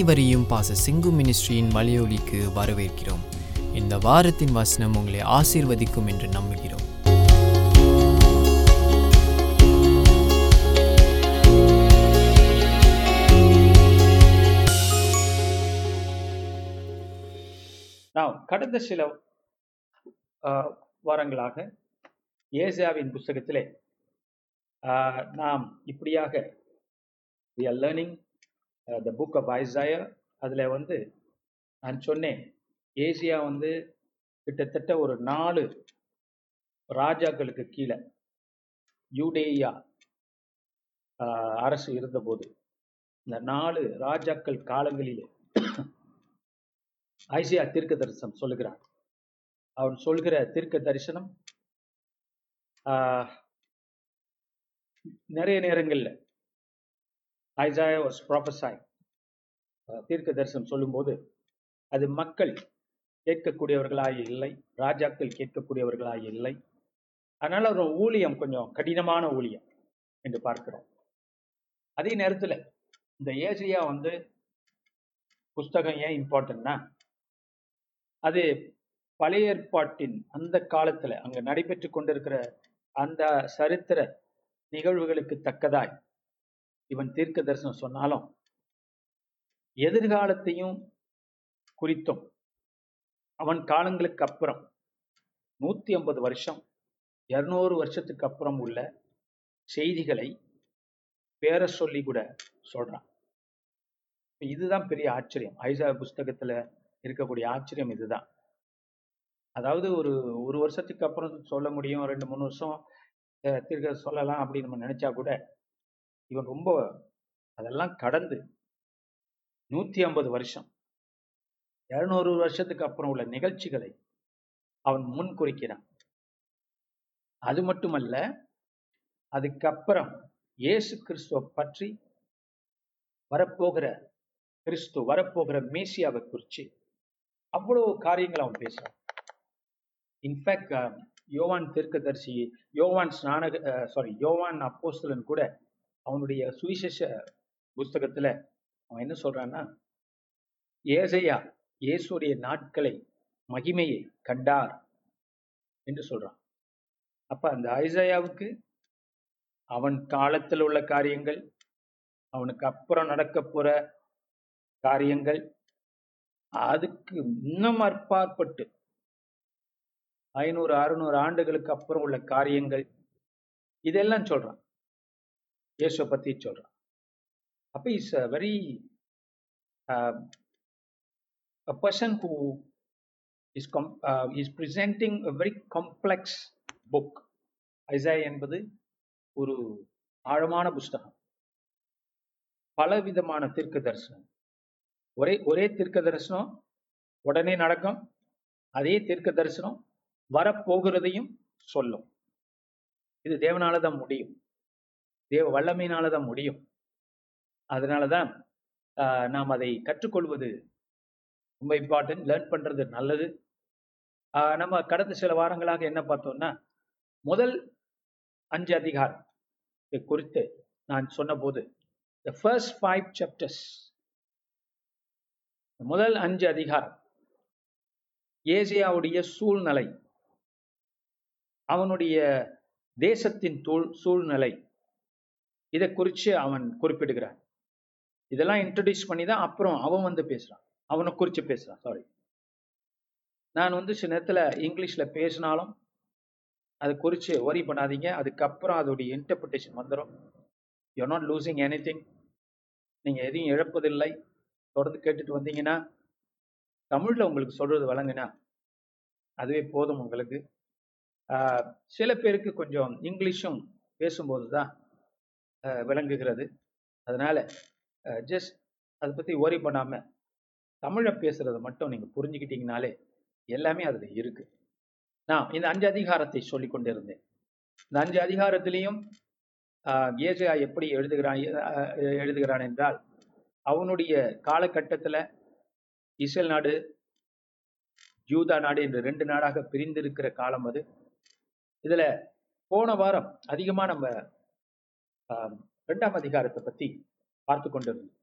அனைவரையும் பாச சிங்கு மினிஸ்ட்ரியின் மலையொலிக்கு வரவேற்கிறோம். இந்த வாரத்தின் வசனம் உங்களை ஆசீர்வதிக்கும் என்று நம்புகிறோம். நாம் கடந்த சில ஆஹ், வாரங்களாக ஏசியாவின் புஸ்தகத்திலே ஆஹ், நாம் இப்படியாக we are learning the book of Isaiah அதில் வந்து நான் சொன்னேன் ஏசியா வந்து கிட்டத்தட்ட ஒரு நாலு ராஜாக்களுக்கு கீழே யூடேயா அரசு இருந்தபோது இந்த நாலு ராஜாக்கள் காலங்களிலே ஐசியா தீர்க்க தரிசனம் சொல்லுகிறான் அவன் சொல்கிற தீர்க்க தரிசனம் நிறைய நேரங்களில் ஐசாயா வாஸ் ப்ராஃபஸாய் தீர்க்க தரிசனம் சொல்லும்போது அது மக்கள் கேட்கக்கூடியவர்களாக இல்லை ராஜாக்கள் கேட்கக்கூடியவர்களாக இல்லை. அதனால் ஒரு ஊழியம் கொஞ்சம் கடினமான ஊழியம் என்று பார்க்கிறோம். அதே நேரத்தில் இந்த ஏசியா வந்து புஸ்தகம் ஏன் இம்பார்ட்டன்னா அது பழைய ஏற்பாட்டின் அந்த காலத்தில் அங்கே நடைபெற்று கொண்டிருக்கிற அந்த சரித்திர நிகழ்வுகளுக்கு தக்கதாய் இவன் தீர்க்க தரிசனம் சொன்னாலும் எதிர்காலத்தையும் குறித்தும் அவன் காலங்களுக்கு அப்புறம் நூற்றி ஐம்பது வருஷம் இரநூறு வருஷத்துக்கு அப்புறம் உள்ள செய்திகளை பேர சொல்லி கூட சொல்றான். இதுதான் பெரிய ஆச்சரியம். ஐசா புஸ்தகத்துல இருக்கக்கூடிய ஆச்சரியம் இதுதான். அதாவது ஒரு ஒரு வருஷத்துக்கு அப்புறம் சொல்ல முடியும் ரெண்டு மூணு வருஷம் திருக்க தீர்க்க சொல்லலாம் அப்படின்னு நம்ம நினைச்சா கூட இவன் ரொம்ப அதெல்லாம் கடந்து நூத்தி ஐம்பது வருஷம் இருநூறு வருஷத்துக்கு அப்புறம் உள்ள நிகழ்ச்சிகளை அவன் முன் குறிக்கிறான். அது மட்டுமல்ல அதுக்கப்புறம் இயேசு கிறிஸ்துவ பற்றி வரப்போகிற கிறிஸ்து வரப்போகிற மேசியாவை குறித்து அவ்வளவு காரியங்கள் அவன் பேசுறான். இன்ஃபேக்ட் யோவான் தீர்க்கதரிசி யோவான் ஸ்நானக சாரி யோவான் அப்போஸ்தலன் கூட அவனுடைய சுவிசேஷ புஸ்தகத்துல அவன் என்ன சொல்றான்னா ஏசையா இயேசுடைய நாட்களை மகிமையை கண்டார் என்று சொல்றான். அப்ப அந்த ஐசையாவுக்கு அவன் காலத்தில் உள்ள காரியங்கள் அவனுக்கு அப்புறம் நடக்க போற காரியங்கள் அதுக்கு இன்னும் அற்பாற்பட்டு ஐநூறு அறுநூறு ஆண்டுகளுக்கு அப்புறம் உள்ள காரியங்கள் இதெல்லாம் சொல்றான். இயேசுவை பற்றி சொல்கிறான் அப்போ it's a very um, a person who is com- uh, is presenting a very complex book. Isaiah என்பது ஒரு ஆழமான புஸ்தகம். பலவிதமான தீர்க்க தரிசனம். ஒரே ஒரே தீர்க்க தரிசனம் உடனே நடக்கும். அதே தீர்க்க தரிசனம் வரப்போகிறதையும் சொல்லும். இது தேவனால தான் முடியும். தேவ வல்லமையினால தான் முடியும். அதனால தான் நாம் அதை கற்றுக்கொள்வது ரொம்ப இம்பார்ட்டன்ட் லேர்ன் பண்ணுறது நல்லது. நம்ம கடந்த சில வாரங்களாக என்ன பார்த்தோம்னா முதல் அஞ்சு அதிகாரம் குறித்து நான் சொன்னபோது த ஃபர்ஸ்ட் ஃபைவ் chapters முதல் அஞ்சு அதிகாரம் ஏசியாவுடைய சூழ்நிலை அவனுடைய தேசத்தின் தூள் சூழ்நிலை இதை குறித்து அவன் குறிப்பிடுகிறான். இதெல்லாம் இன்ட்ரடியூஸ் பண்ணி தான் அப்புறம் அவன் வந்து பேசுறான். அவனை குறித்து பேசுறான் சாரி நான் வந்து சில நேரத்துல இங்கிலீஷ்ல பேசினாலும் அதை குறித்து ஒரி பண்ணாதீங்க. அதுக்கப்புறம் அதோடைய இன்டர்பிரிட்டேஷன் வந்துடும் you not losing anything நீங்கள் எதையும் இழப்பதில்லை. தொடர்ந்து கேட்டுட்டு வந்தீங்கன்னா தமிழில் உங்களுக்கு சொல்றது வழங்குனா அதுவே போதும் உங்களுக்கு. ஆஹ், சில பேருக்கு கொஞ்சம் இங்கிலீஷும் பேசும்போது தான் விளங்குகிறது. அதனால் ஜஸ்ட் அதை பற்றி ஓரி பண்ணாமல் தமிழை பேசுறதை மட்டும் நீங்கள் புரிஞ்சுக்கிட்டீங்கனாலே எல்லாமே அதில் இருக்குது நான் இந்த அஞ்சு அதிகாரத்தை சொல்லி கொண்டிருந்தேன். இந்த அஞ்சு அதிகாரத்திலையும் ஏஜயா எப்படி எழுதுகிறான் எழுதுகிறான் என்றால் அவனுடைய காலகட்டத்தில் இஸ்ரேல் நாடு ஜூதா நாடு என்று ரெண்டு நாடாக பிரிந்திருக்கிற காலம் அது. இதில் போன வாரம் அதிகமாக நம்ம ரெண்டாம் அதிகாரத்தை பத்தி பார்த்து கொண்டிருந்தோம்.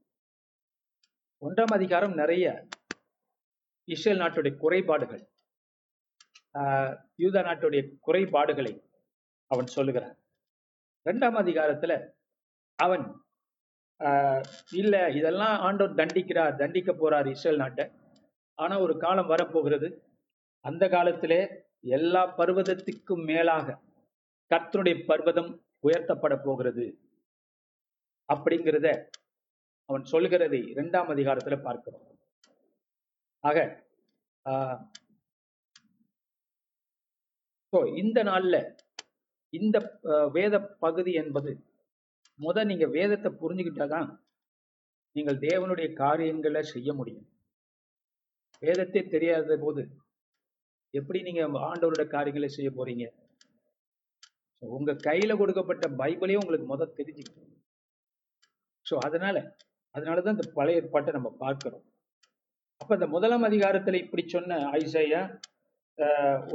ஒன்றாம் அதிகாரம் நிறைய இஸ்ரேல் நாட்டுடைய குறைபாடுகள் ஆஹ், யூதா நாட்டுடைய குறைபாடுகளை அவன் சொல்லுகிறான். ரெண்டாம் அதிகாரத்துல அவன் ஆஹ், இல்ல இதெல்லாம் ஆண்டோர் தண்டிக்கிறார் தண்டிக்க போறார் இஸ்ரேல் நாட்டை. ஆனா ஒரு காலம் வரப்போகிறது. அந்த காலத்திலே எல்லா பர்வதத்துக்கும் மேலாக கர்த்தனுடைய பர்வதம் உயர்த்தப்பட போகிறது. அப்படிங்கிறத அவன் சொல்கிறதை இரண்டாம் அதிகாரத்துல பார்க்கிறோம். ஆக ஆஹ், இந்த நாள்ல இந்த வேத பகுதி என்பது முத நீங்க வேதத்தை புரிஞ்சுக்கிட்டாதான் நீங்கள் தேவனுடைய காரியங்களை செய்ய முடியும். வேதத்தை தெரியாத போது எப்படி நீங்க ஆண்டவருடைய காரியங்களை செய்ய போறீங்க? உங்க கையில கொடுக்கப்பட்ட பைபிளையும் உங்களுக்கு முத தெரிஞ்சுக்கணும் ஸோ அதனால அதனாலதான் இந்த பழைய ஏற்பாட்டை நம்ம பார்க்கிறோம். அப்ப இந்த முதலாம் அதிகாரத்துல இப்படி சொன்ன ஐசையா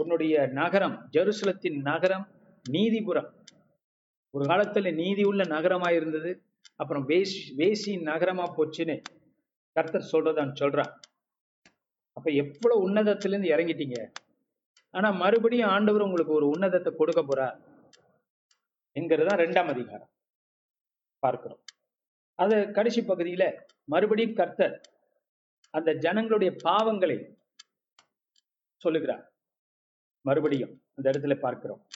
உன்னுடைய நகரம் ஜெருசலத்தின் நகரம் நீதிபுரம். ஒரு காலத்துல நீதி உள்ள நகரமா இருந்தது. அப்புறம் வேசி வேசியின் நகரமா போச்சுன்னு கர்த்தர் சொல்றதான் சொல்றான். அப்ப எவ்வளவு உன்னதத்திலிருந்து இறங்கிட்டீங்க? ஆனா மறுபடியும் ஆண்டவர் உங்களுக்கு ஒரு உன்னதத்தை கொடுக்க போறார். என்கிறதா ரெண்டாம் அதிகாரம். பார்க்கிறோம். அது கடைசி பகுதியில மறுபடியும் கர்த்தர் அந்த ஜனங்களுடைய பாவங்களை சொல்லுகிறார். மறுபடியும் அந்த இடத்துல பார்க்கிறோம்.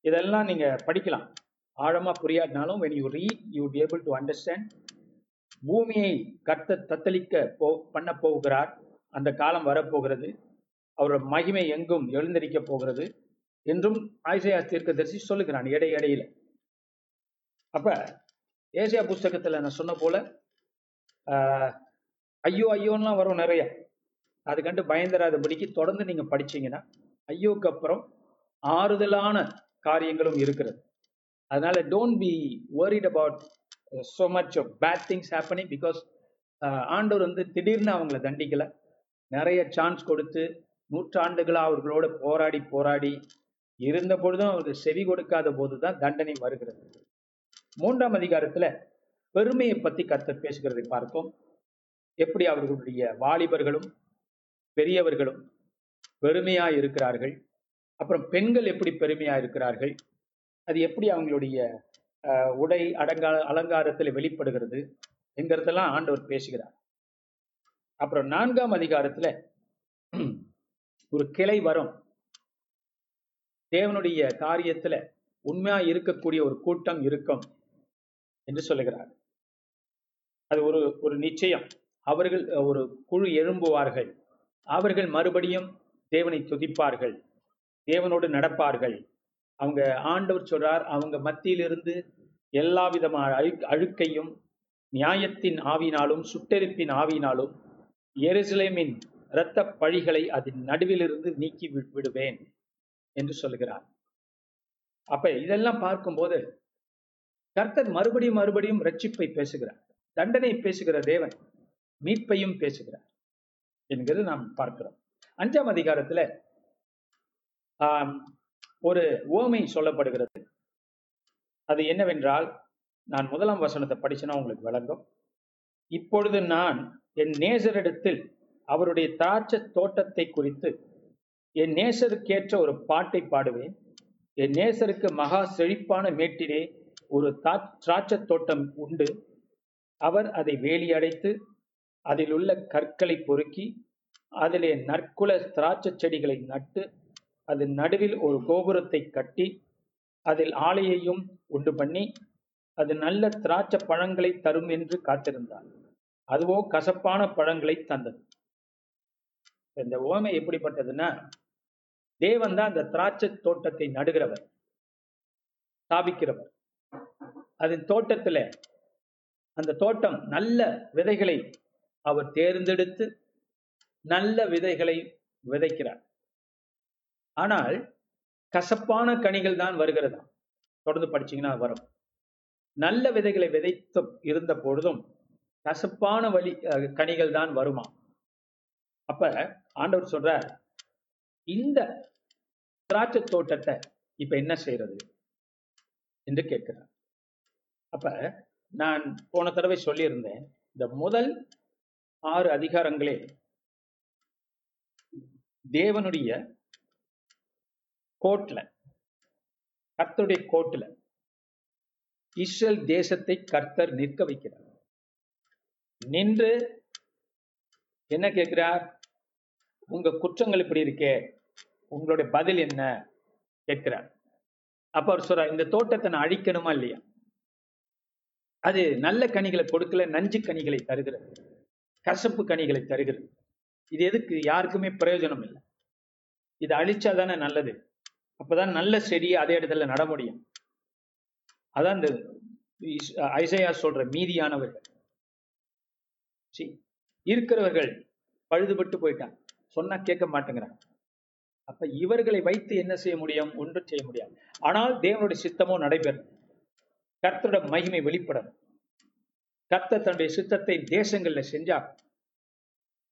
இதெல்லாம் நீங்க படிக்கலாம். ஆழமா புரியாட்டினாலும் when you read you able to understand பூமியை கர்த்த தத்தளிக்க போ பண்ண போகிறார். அந்த காலம் வரப்போகிறது. அவரோட மகிமை எங்கும் எழுந்தரிக்க போகிறது. என்றும் ஆயிசையா தீர்க்கதரிசி சொல்லுகிறான் இடை இடையில அப்ப ஏசியா புஸ்தகத்துல நான் சொன்ன போல ஐயோ ஐயோன்லாம் வரும் நிறைய. அது கண்டு பயந்துராதபடிக்கு தொடர்ந்து நீங்க படிச்சீங்கன்னா ஐயோக்கு அப்புறம் ஆறுதலான காரியங்களும் இருக்கிறது. அதனால don't be worried about so much bad things happening because ஆண்டவர் வந்து திடீர்னு அவங்கள தண்டிக்கல. நிறைய சான்ஸ் கொடுத்து நூற்றாண்டுகளாக அவர்களோட போராடி போராடி இருந்த பொழுதும் அவருக்கு செவி கொடுக்காத போதுதான் தண்டனை வருகிறது. மூன்றாம் அதிகாரத்துல பெருமையை பத்தி கர்த்தர் பேசுகிறதை பார்த்தோம் எப்படி அவர்களுடைய வாலிபர்களும் பெரியவர்களும் பெருமையா இருக்கிறார்கள்? அப்புறம் பெண்கள் எப்படி பெருமையா இருக்கிறார்கள்? அது எப்படி அவங்களுடைய உடை அடங்கா அலங்காரத்தில் வெளிப்படுகிறது என்கிறதெல்லாம் ஆண்டவர் பேசுகிறார். அப்புறம் நான்காம் அதிகாரத்துல ஒரு கிளை வரும். தேவனுடைய காரியத்துல உண்மையா இருக்கக்கூடிய ஒரு கூட்டம் இருக்கும் என்று சொல்லுகிறார். அது ஒரு ஒரு நிச்சயம். அவர்கள் ஒரு குழு எழும்புவார்கள். அவர்கள் மறுபடியும் தேவனை துதிப்பார்கள். தேவனோடு நடப்பார்கள். அவங்க ஆண்டவர் சொல்றார் அவங்க மத்தியிலிருந்து எல்லா விதமான அழு அழுக்கையும் நியாயத்தின் ஆவினாலும் சுட்டெரிப்பின் ஆவினாலும் எருசலேமின் இரத்த பழிகளை அதன் நடுவிலிருந்து நீக்கி விடுவேன். என்று சொல்லுகிறார் அப்ப இதெல்லாம் பார்க்கும்போது கர்த்தர் மறுபடியும் மறுபடியும் ரட்சிப்பை பேசுகிறார். தண்டனை பேசுகிற தேவன் மீட்பையும் பேசுகிறார் என்கிறது நாம் பார்க்கிறோம். அஞ்சாம் அதிகாரத்துல ஆம், ஒரு ஓமை சொல்லப்படுகிறது. அது என்னவென்றால் நான் முதலாம் வசனத்தை படிச்சேன்னா உங்களுக்கு விளங்கும். இப்பொழுது நான் என் நேசரிடத்தில் அவருடைய திராட்சை தோட்டத்தை குறித்து என் நேசருக்கேற்ற ஒரு பாட்டை பாடுவேன். என் நேசருக்கு மகா செழிப்பான மேட்டிலே ஒரு தா- திராட்சை தோட்டம் உண்டு. அவர் அதை வேலியடைத்து அதில் உள்ள கற்களை பொறுக்கி அதிலே நற்குல திராட்சை செடிகளை நட்டு அதன் நடுவில் ஒரு கோபுரத்தை கட்டி அதில் ஆலையையும் உண்டு பண்ணி அது நல்ல திராட்சை பழங்களை தரும் என்று காத்திருந்தார் அதுவோ கசப்பான பழங்களை தந்தது. இந்த ஓமை எப்படிப்பட்டதுன்னா தேவன் தான் அந்த திராட்சை தோட்டத்தை நடுகிறவர் ஸ்தாபிக்கிறவர். அதன் தோட்டத்துல அந்த தோட்டம் நல்ல விதைகளை அவர் தேர்ந்தெடுத்து நல்ல விதைகளை விதைக்கிறார். ஆனால் கசப்பான கனிகள் தான் வருகிறதா? தொடர்ந்து படிச்சீங்கன்னா வரும். நல்ல விதைகளை விதைத்து இருந்த பொழுதும் கசப்பான வழி கனிகள் தான் வருமா? அப்ப ஆண்டவர் சொல்றார் இந்த திராட்சை தோட்டத்தை இப்ப என்ன செய்யறது என்று கேட்கிறார். அப்ப நான் போன தடவை சொல்லியிருந்தேன் இந்த முதல் ஆறு அதிகாரங்களே தேவனுடைய கோட்ல கர்த்தருடைய கோட்ல இஸ்ரேல் தேசத்தை கர்த்தர் நிற்க வைக்கிறார். நின்று என்ன கேட்கிறார்? உங்க குற்றங்கள் இப்படி இருக்கே உங்களுடைய பதில் என்ன? கேட்கிறார். அப்ப அவர் சொல்றார் இந்த தோட்டத்தை நான் அழிக்கணுமா இல்லையா? அது நல்ல கனிகளை கொடுக்கல நஞ்சு கனிகளை தருகிறது கசப்பு கனிகளை தருகிறது. இது எதுக்கு? யாருக்குமே பிரயோஜனம் இல்லை. இது அழிச்சாதானே நல்லது. அப்பதான் நல்ல செடியை அதே இடத்துல நட முடியும். அதான் இந்த ஐசையா சொல்ற மீதியானவர்கள். இருக்கிறவர்கள் பழுதுபட்டு போயிட்டாங்க. சொன்னா கேட்க மாட்டேங்கிறாங்க. அப்ப இவர்களை வைத்து என்ன செய்ய முடியும்? ஒன்றும் செய்ய முடியாது. ஆனால் தேவனுடைய சித்தமோ நடைபெறும். கர்த்தருடைய மகிமை வெளிப்படும். கர்த்தர் தன்னுடைய சித்தத்தை தேசங்கள்ல செஞ்சார்.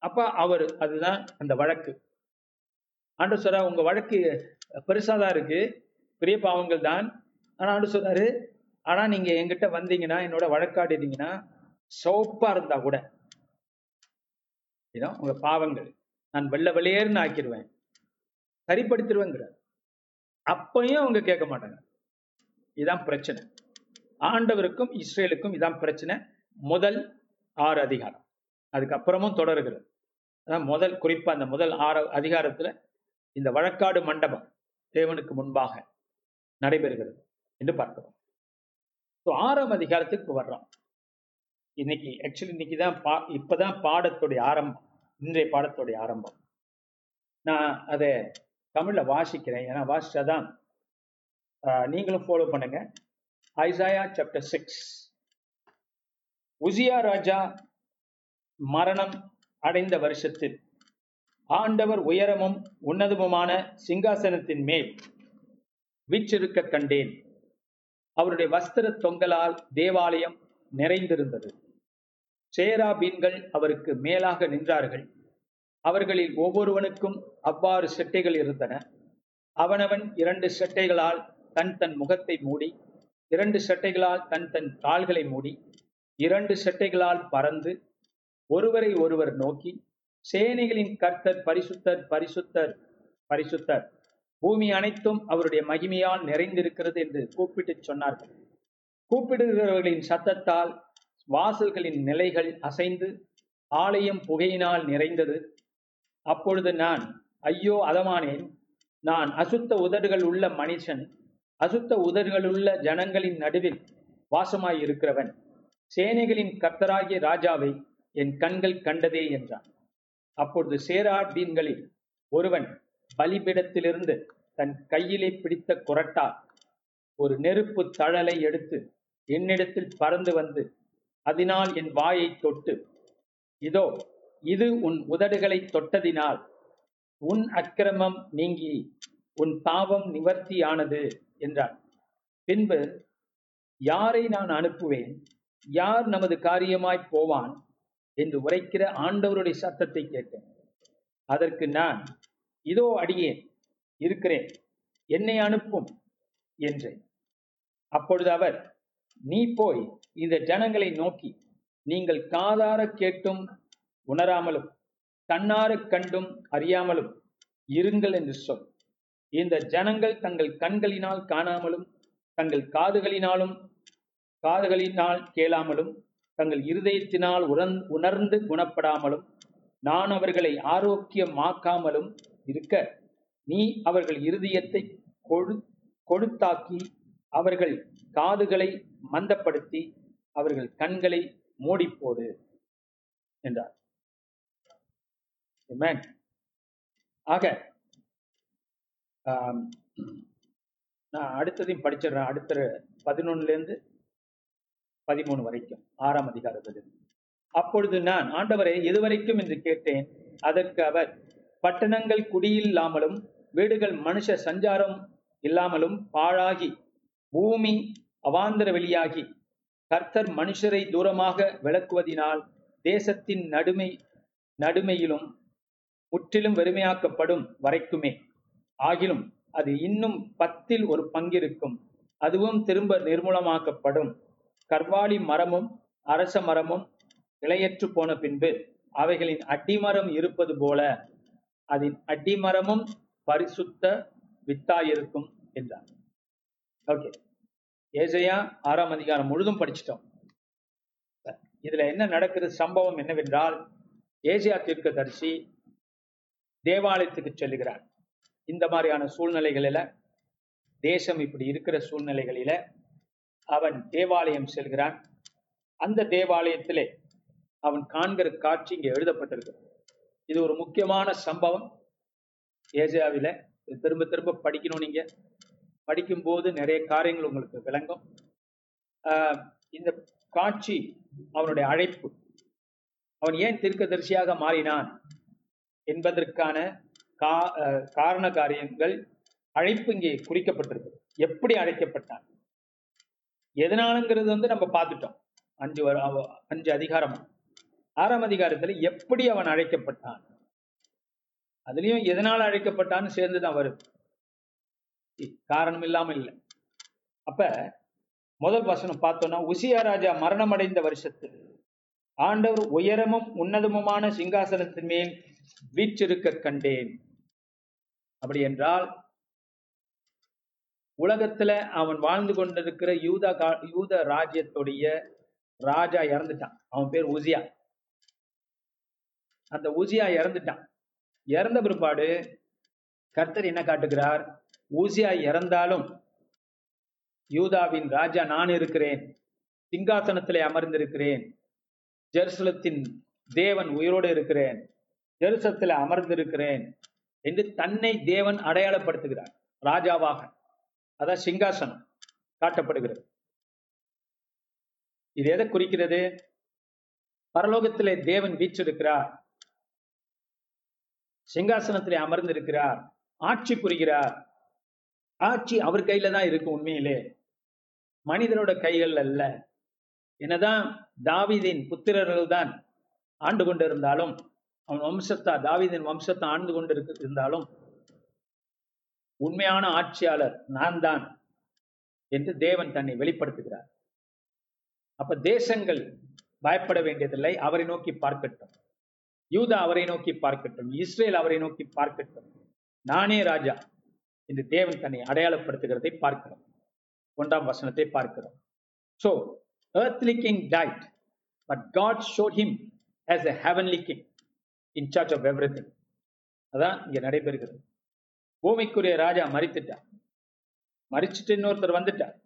அப்ப அவர் அதுதான் அந்த வழக்கு. ஆண்டு சொல்ற உங்க வழக்கு பெருசாதான் இருக்கு. பெரிய பாவங்கள் தான். ஆனா ஆண்டு சொல்றாரு ஆனா நீங்க என்கிட்ட வந்தீங்கன்னா என்னோட வழக்காடினீங்கன்னா சோப்பா இருந்தா கூட இதான் உங்க பாவங்கள். நான் வெள்ள வெளியேறுன்னு ஆக்கிடுவேன் சரிப்படுத்திடுவேங்கிறார் அப்பையும் அவங்க கேட்க மாட்டாங்க. இதான் பிரச்சனை. ஆண்டவருக்கும் இஸ்ரேலுக்கும் இதான் பிரச்சனை. முதல் ஆறு அதிகாரம். அதுக்கப்புறமும் தொடர்கிறது. அதான் முதல் குறிப்பா அந்த முதல் ஆறு அதிகாரத்துல இந்த வழக்காடு மண்டபம் தேவனுக்கு முன்பாக நடைபெறுகிறது என்று பார்க்கிறோம். ஸோ ஆறாம் அதிகாரத்துக்கு வர்றோம். இன்னைக்கு ஆக்சுவலி இன்னைக்கு தான் பா இப்பதான் பாடத்துடைய ஆரம்பம். இன்றைய பாடத்துடைய ஆரம்பம். நான் அதை தமிழில் வாசிக்கிறேன். ஏன்னா வாசிச்சாதான் ஆஹ், நீங்களும் ஃபாலோ பண்ணுங்க. ஐசாயா சாப்டர் சிக்ஸ் உசியா ராஜா மரணம் அடைந்த வருஷத்தில் ஆண்டவர் உயரமும் உன்னதமுமான சிங்காசனத்தின் மேல் வீச்சிருக்க கண்டேன். அவருடைய வஸ்திர தொங்கலால் தேவாலயம் நிறைந்திருந்தது. சேராபீன்கள் அவருக்கு மேலாக நின்றார்கள். அவர்களில் ஒவ்வொருவனுக்கும் அவ்வாறு செட்டைகள் இருந்தன. அவனவன் இரண்டு செட்டைகளால் தன் தன் முகத்தை மூடி இரண்டு செட்டைகளால் தன் தன் கால்களை மூடி இரண்டு செட்டைகளால் பறந்து ஒருவரை ஒருவர் நோக்கி சேனைகளின் கர்த்தர் பரிசுத்தர் பரிசுத்தர் பரிசுத்தர். பூமி அனைத்தும் அவருடைய மகிமையால் நிறைந்திருக்கிறது என்று கூப்பிட்டு சொன்னார்கள். கூப்பிடுகிறவர்களின் சத்தத்தால் வாசல்களின் நிலைகள் அசைந்து ஆலயம் புகையினால் நிறைந்தது. அப்பொழுது நான் ஐயோ அதமானேன் நான் அசுத்த உதடுகள் உள்ள மனுஷன் அசுத்த உதடுகள் உள்ள ஜனங்களின் நடுவில் வாசமாய் இருக்கிறவன் சேனைகளின் கர்த்தராகிய ராஜாவை என் கண்கள் கண்டதே என்றான். அப்பொழுது சேராபீன்களில் ஒருவன் பலிபிடத்திலிருந்து தன் கையிலே பிடித்த குரட்டால் ஒரு நெருப்பு தழலை எடுத்து என்னிடத்தில் பறந்து வந்து அதனால் என் வாயை தொட்டு இதோ இது உன் உதடுகளை தொட்டதினால் உன் அக்கிரமம் நீங்கி உன் பாவம் நிவர்த்தியானது என்றான். பின்பு யாரை நான் அனுப்புவேன்? யார் நமது காரியமாய் போவான்? என்று உரைக்கிற ஆண்டவருடைய சத்தத்தை கேட்டேன். அதற்கு நான் இதோ அடியேன் இருக்கிறேன் என்னை அனுப்பும் என்றேன். அப்பொழுது அவர் நீ போய் இந்த ஜனங்களை நோக்கி நீங்கள் காதார கேட்டும் உணராமலும் தன்னாறு கண்டும் அறியாமலும் இருங்கள் என்று சொல். இந்த ஜனங்கள் தங்கள் கண்களினால் காணாமலும் தங்கள் காதுகளினாலும் காதுகளினால் கேளாமலும் தங்கள் இருதயத்தினால் உணர்ந் உணர்ந்து குணப்படாமலும் நான் அவர்களை ஆரோக்கியமாக்காமலும் இருக்க நீ அவர்கள் இருதயத்தை கொழு கொழுத்தாக்கி அவர்கள் காதுகளை மந்தப்படுத்தி அவர்கள் கண்களை மூடிப்போடு என்றார். Amen. ஆக நான் அடுத்ததையும் படிச்சிடுறேன் அடுத்த பதினொன்னுலேருந்து பதிமூணு வரைக்கும் ஆறாம் அதிகாரத்திலிருந்து அப்பொழுது நான் ஆண்டவரை எதுவரைக்கும் என்று கேட்டேன் அதற்கு அவர் பட்டணங்கள் குடியில்லாமலும் வீடுகள் மனுஷ சஞ்சாரம் இல்லாமலும் பாழாகி பூமி அவாந்தர வெளியாகி கர்த்தர் மனுஷரை தூரமாக விளக்குவதினால் தேசத்தின் நடுமை நடுமையிலும் முற்றிலும் வெறுமையாக்கப்படும் வரைக்குமே. ஆகிலும் அது இன்னும் பத்தில் ஒரு பங்கிருக்கும். அதுவும் திரும்ப நிர்மூலமாக்கப்படும். கர்வாலி மரமும் அரச மரமும் இலையற்று போன பின்பு அவைகளின் அடிமரம் இருப்பது போல அதன் அடிமரமும் பரிசுத்த வித்தாயிருக்கும் என்றார். ஓகே. ஏசையா ஆறாம் அதிகாரம் முழுதும் படிச்சிட்டோம். இதுல என்ன நடக்குது சம்பவம் என்னவென்றால் ஏசியா தீர்க்கதரிசி தேவாலயத்துக்கு செல்லுகிறார். இந்த மாதிரியான சூழ்நிலைகளில தேசம் இப்படி இருக்கிற சூழ்நிலைகளில அவன் தேவாலயம் செல்கிறான். அந்த தேவாலயத்திலே அவன் காண்கிற காட்சி இங்கே எழுதப்பட்டிருக்கு. இது ஒரு முக்கியமான சம்பவம். ஏசியாவில இது திரும்ப திரும்ப படிக்கணும் நீங்க. படிக்கும்போது நிறைய காரியங்கள் உங்களுக்கு விளங்கும். இந்த காட்சி அவனுடைய அழைப்பு. அவன் ஏன் தீர்க்கதரிசியாக மாறினான்? என்பதற்கான கா காரண காரியங்கள் அழைப்பு இங்கே குறிக்கப்பட்டிருக்கு எப்படி அழைக்கப்பட்டான்? எதனாலங்கிறது வந்து நம்ம பார்த்துட்டோம். அஞ்சு அஞ்சு அதிகாரம். ஆறாம் அதிகாரத்துல எப்படி அவன் அழைக்கப்பட்டான்? அதுலயும் எதனால அழைக்கப்பட்டான்னு சேர்ந்துதான் வருது காரணம் இல்லாம இல்லை. அப்ப முதல் வசனம் பார்த்தோம்னா உசியா ராஜா மரணமடைந்த வருஷத்தில் ஆண்டவர் உயரமும் உன்னதமுமான சிங்காசனத்தின் மேல் வீற்றிருக்க கண்டேன். அப்படி என்றால் உலகத்துல அவன் வாழ்ந்து கொண்டிருக்கிற யூதா கா- யூத ராஜ்யத்துடைய ராஜா இறந்துட்டான். அவன் பேர் உசியா. அந்த உசியா இறந்துட்டான். இறந்த பிற்பாடு கர்த்தர் என்ன காட்டுகிறார்? ஊசியா இறந்தாலும் யூதாவின் ராஜா நான் இருக்கிறேன் சிங்காசனத்திலே அமர்ந்திருக்கிறேன் ஜெருசலத்தின் தேவன் உயிரோடு இருக்கிறேன் ஜெருசத்துல அமர்ந்திருக்கிறேன் என்று தன்னை தேவன் அடையாளப்படுத்துகிறார். ராஜாவாக. அதான் சிங்காசனம் காட்டப்படுகிறது. இது எதை குறிக்கிறது? பரலோகத்திலே தேவன் வீச்சிருக்கிறார் சிங்காசனத்திலே அமர்ந்திருக்கிறார். ஆட்சி புரிகிறார். ஆட்சி அவர் கையில தான் இருக்கு உண்மையிலே. மனிதனோட கைகள் அல்ல. என்னதான் தாவிதின் புத்திரர்கள் தான் ஆண்டு கொண்டிருந்தாலும் அவன் வம்சத்தா தாவிதின் வம்சத்தை ஆண்டு கொண்டு இருந்தாலும் உண்மையான ஆட்சியாளர் நான் தான் என்று தேவன் தன்னை வெளிப்படுத்துகிறார். அப்ப தேசங்கள் பயப்பட வேண்டியதில்லை அவரை நோக்கி பார்க்கட்டும். யூதா அவரை நோக்கி பார்க்கட்டும் இஸ்ரேல் அவரை நோக்கி பார்க்கட்டும். நானே ராஜா என்று தேவன் தன்னை அடையாளப்படுத்துகிறதை பார்க்கிறோம். ஒன்றாம் வசனத்தை பார்க்கிறோம். So earthly king died but god showed him as a heavenly king. In charge of everything அதான் இங்க நடைபெறுகிறது. பூமிக்குரிய ராஜா மறித்துட்டார். மறிச்சுட்டு இன்னொருத்தர் வந்துட்டார்.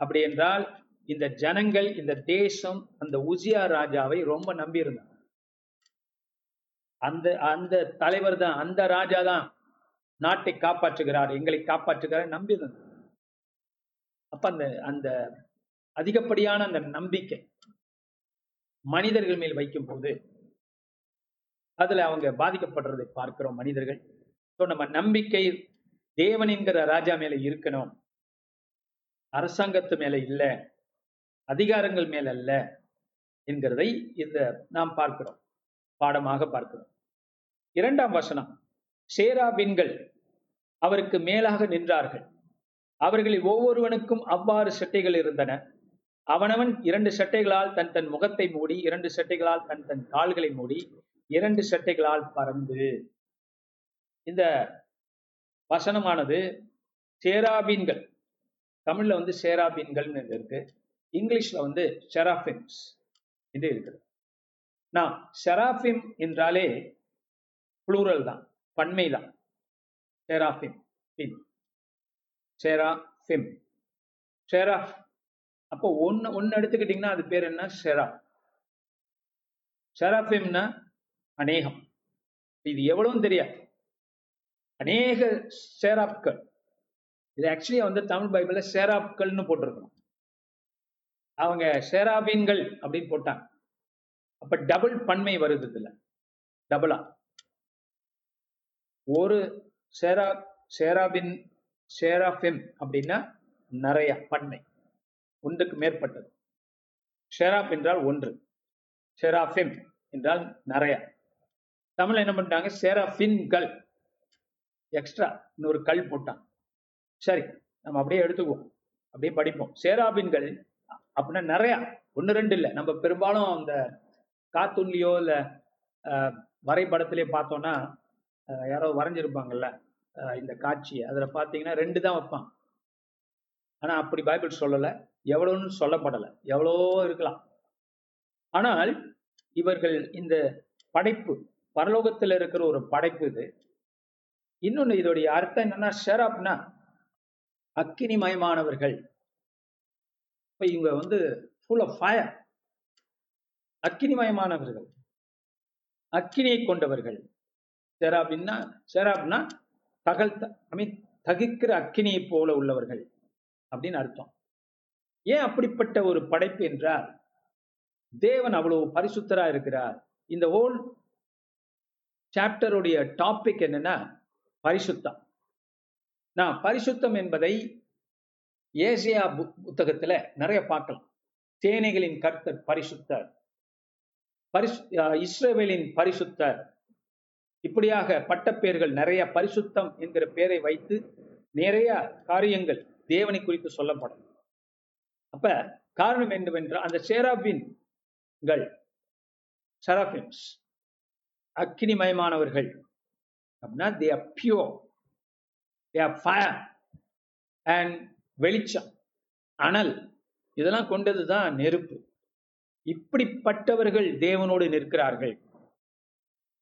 அப்படி என்றால் இந்த ஜனங்கள் இந்த தேசம் அந்த உசியா ராஜாவை ரொம்ப நம்பி இருந்தாங்க அந்த அந்த தலைவர் தான் அந்த ராஜா தான் நாட்டை காப்பாற்றுகிறார் எங்களை காப்பாற்றுகிறார் நம்பி அப்ப அந்த அந்த அதிகப்படியான அந்த நம்பிக்கை மனிதர்கள் மேல் வைக்கும் போது அதுல அவங்க பாதிக்கப்படுறதை பார்க்கிறோம் மனிதர்கள். ஸோ நம்ம நம்பிக்கை தேவன் என்கிற ராஜா மேல இருக்கணும். அரசாங்கத்து மேல இல்ல. அதிகாரங்கள் மேல அல்ல என்கிறதை இந்த நாம் பார்க்கிறோம். பாடமாக பார்க்கிறோம். இரண்டாம் வசனம். சேராபின்கள் அவருக்கு மேலாக நின்றார்கள். அவர்களில் ஒவ்வொருவனுக்கும் அவ்வாறு சட்டைகள் இருந்தன. அவனவன் இரண்டு சட்டைகளால் தன் தன் முகத்தை மூடி இரண்டு சட்டைகளால் தன் தன் கால்களை மூடி இரண்டு சட்டைகளால் பறந்து. இந்த வசனமானது சேராபீன்கள். தமிழ்ல வந்து சேராபீன்கள்னு இருக்கு. இங்கிலீஷ்ல வந்து செராஃபிம்ஸ் என்று இருக்குது. நான் செராஃபிம் என்றாலே புளூரல் தான் பன்மை தான். செராஃபிம் பின். செராஃபிம். ஷெராஃப் அப்போ ஒன்னு ஒன்னு எடுத்துக்கிட்டிங்கன்னா அது பேர் என்ன? செரா. செராஃபிம்னா அநேகம். இது எவ்வளவும் தெரியாது. அநேக சேராப்கள் இது ஆக்சுவலி வந்து தமிழ் பைபிள்ல சேராப்கள்னு போட்டிருக்கணும். அவங்க சேராபீன்கள் அப்படின்னு போட்டாங்க. அப்ப டபுள் பன்மை வருது இதுல. டபுளா ஒரு சேரா சேராபின் சேராஃபிம் அப்படின்னா நிறைய பன்மை. ஒன்றுக்கு மேற்பட்டது. ஷெராப் என்றால் ஒன்று. ஷெராஃபிம் என்றால் நிறைய. தமிழ் என்ன பண்ணிட்டாங்க? சேராஃபின்கள். எக்ஸ்ட்ரா இன்னொரு கல் போட்டான் சரி நம்ம அப்படியே எடுத்துக்குவோம். அப்படியே படிப்போம். சேராபின்கள் அப்படின்னா நிறையா. ஒன்று ரெண்டு இல்லை. நம்ம பெரும்பாலும் அந்த காத்துன்லையோ இல்லை வரைபடத்திலே பார்த்தோம்னா யாரோ வரைஞ்சிருப்பாங்கல்ல இந்த காட்சி அதில் பார்த்தீங்கன்னா ரெண்டு தான் வைப்பான் ஆனால் அப்படி பைபிள் சொல்லலை. எவ்வளோன்னு சொல்லப்படலை. எவ்வளோ இருக்கலாம். ஆனால் இவர்கள் இந்த படைப்பு பரலோகத்தில் இருக்கிற ஒரு படைப்பு இது. இன்னொன்னு இதோடைய அர்த்தம் என்னன்னா ஷெராப்னா அக்கினிமயமானவர்கள். இப்ப இவங்க வந்து ஃபுல் ஆஃப் ஃபயர் அக்கினிமயமானவர்கள். அக்கினியை கொண்டவர்கள். செராபின்னா செராப்னா தகல் ஐ மீன் தகிக்கிற அக்கினியை போல உள்ளவர்கள் அப்படின்னு அர்த்தம். ஏன் அப்படிப்பட்ட ஒரு படைப்பு என்றால் தேவன் அவ்வளவு பரிசுத்தரா இருக்கிறார். இந்த ஹோல் சாப்டருடைய டாபிக் என்னன்னா பரிசுத்தம். நான் பரிசுத்தம் என்பதை ஏசியா புத்தகத்துல நிறைய பார்க்கலாம். தேனைகளின் கர்த்தர் பரிசுத்தர். பரிசு இஸ்ரேவேலின் பரிசுத்தர். இப்படியாக பட்டப்பேர்கள் நிறைய பரிசுத்தம் என்கிற பெயரை வைத்து நிறைய காரியங்கள் தேவனை குறித்து சொல்லப்படும். அப்ப காரணம் என்னவென்றால் அந்த சேராபின்கள் செராபின்ஸ் அக்கினிமயமானவர்கள் அப்படின்னா they are pure they are fire and வெளிச்சம் அனல். இதெல்லாம் கொண்டது தான் நெருப்பு. இப்படிப்பட்டவர்கள் தேவனோடு நிற்கிறார்கள்.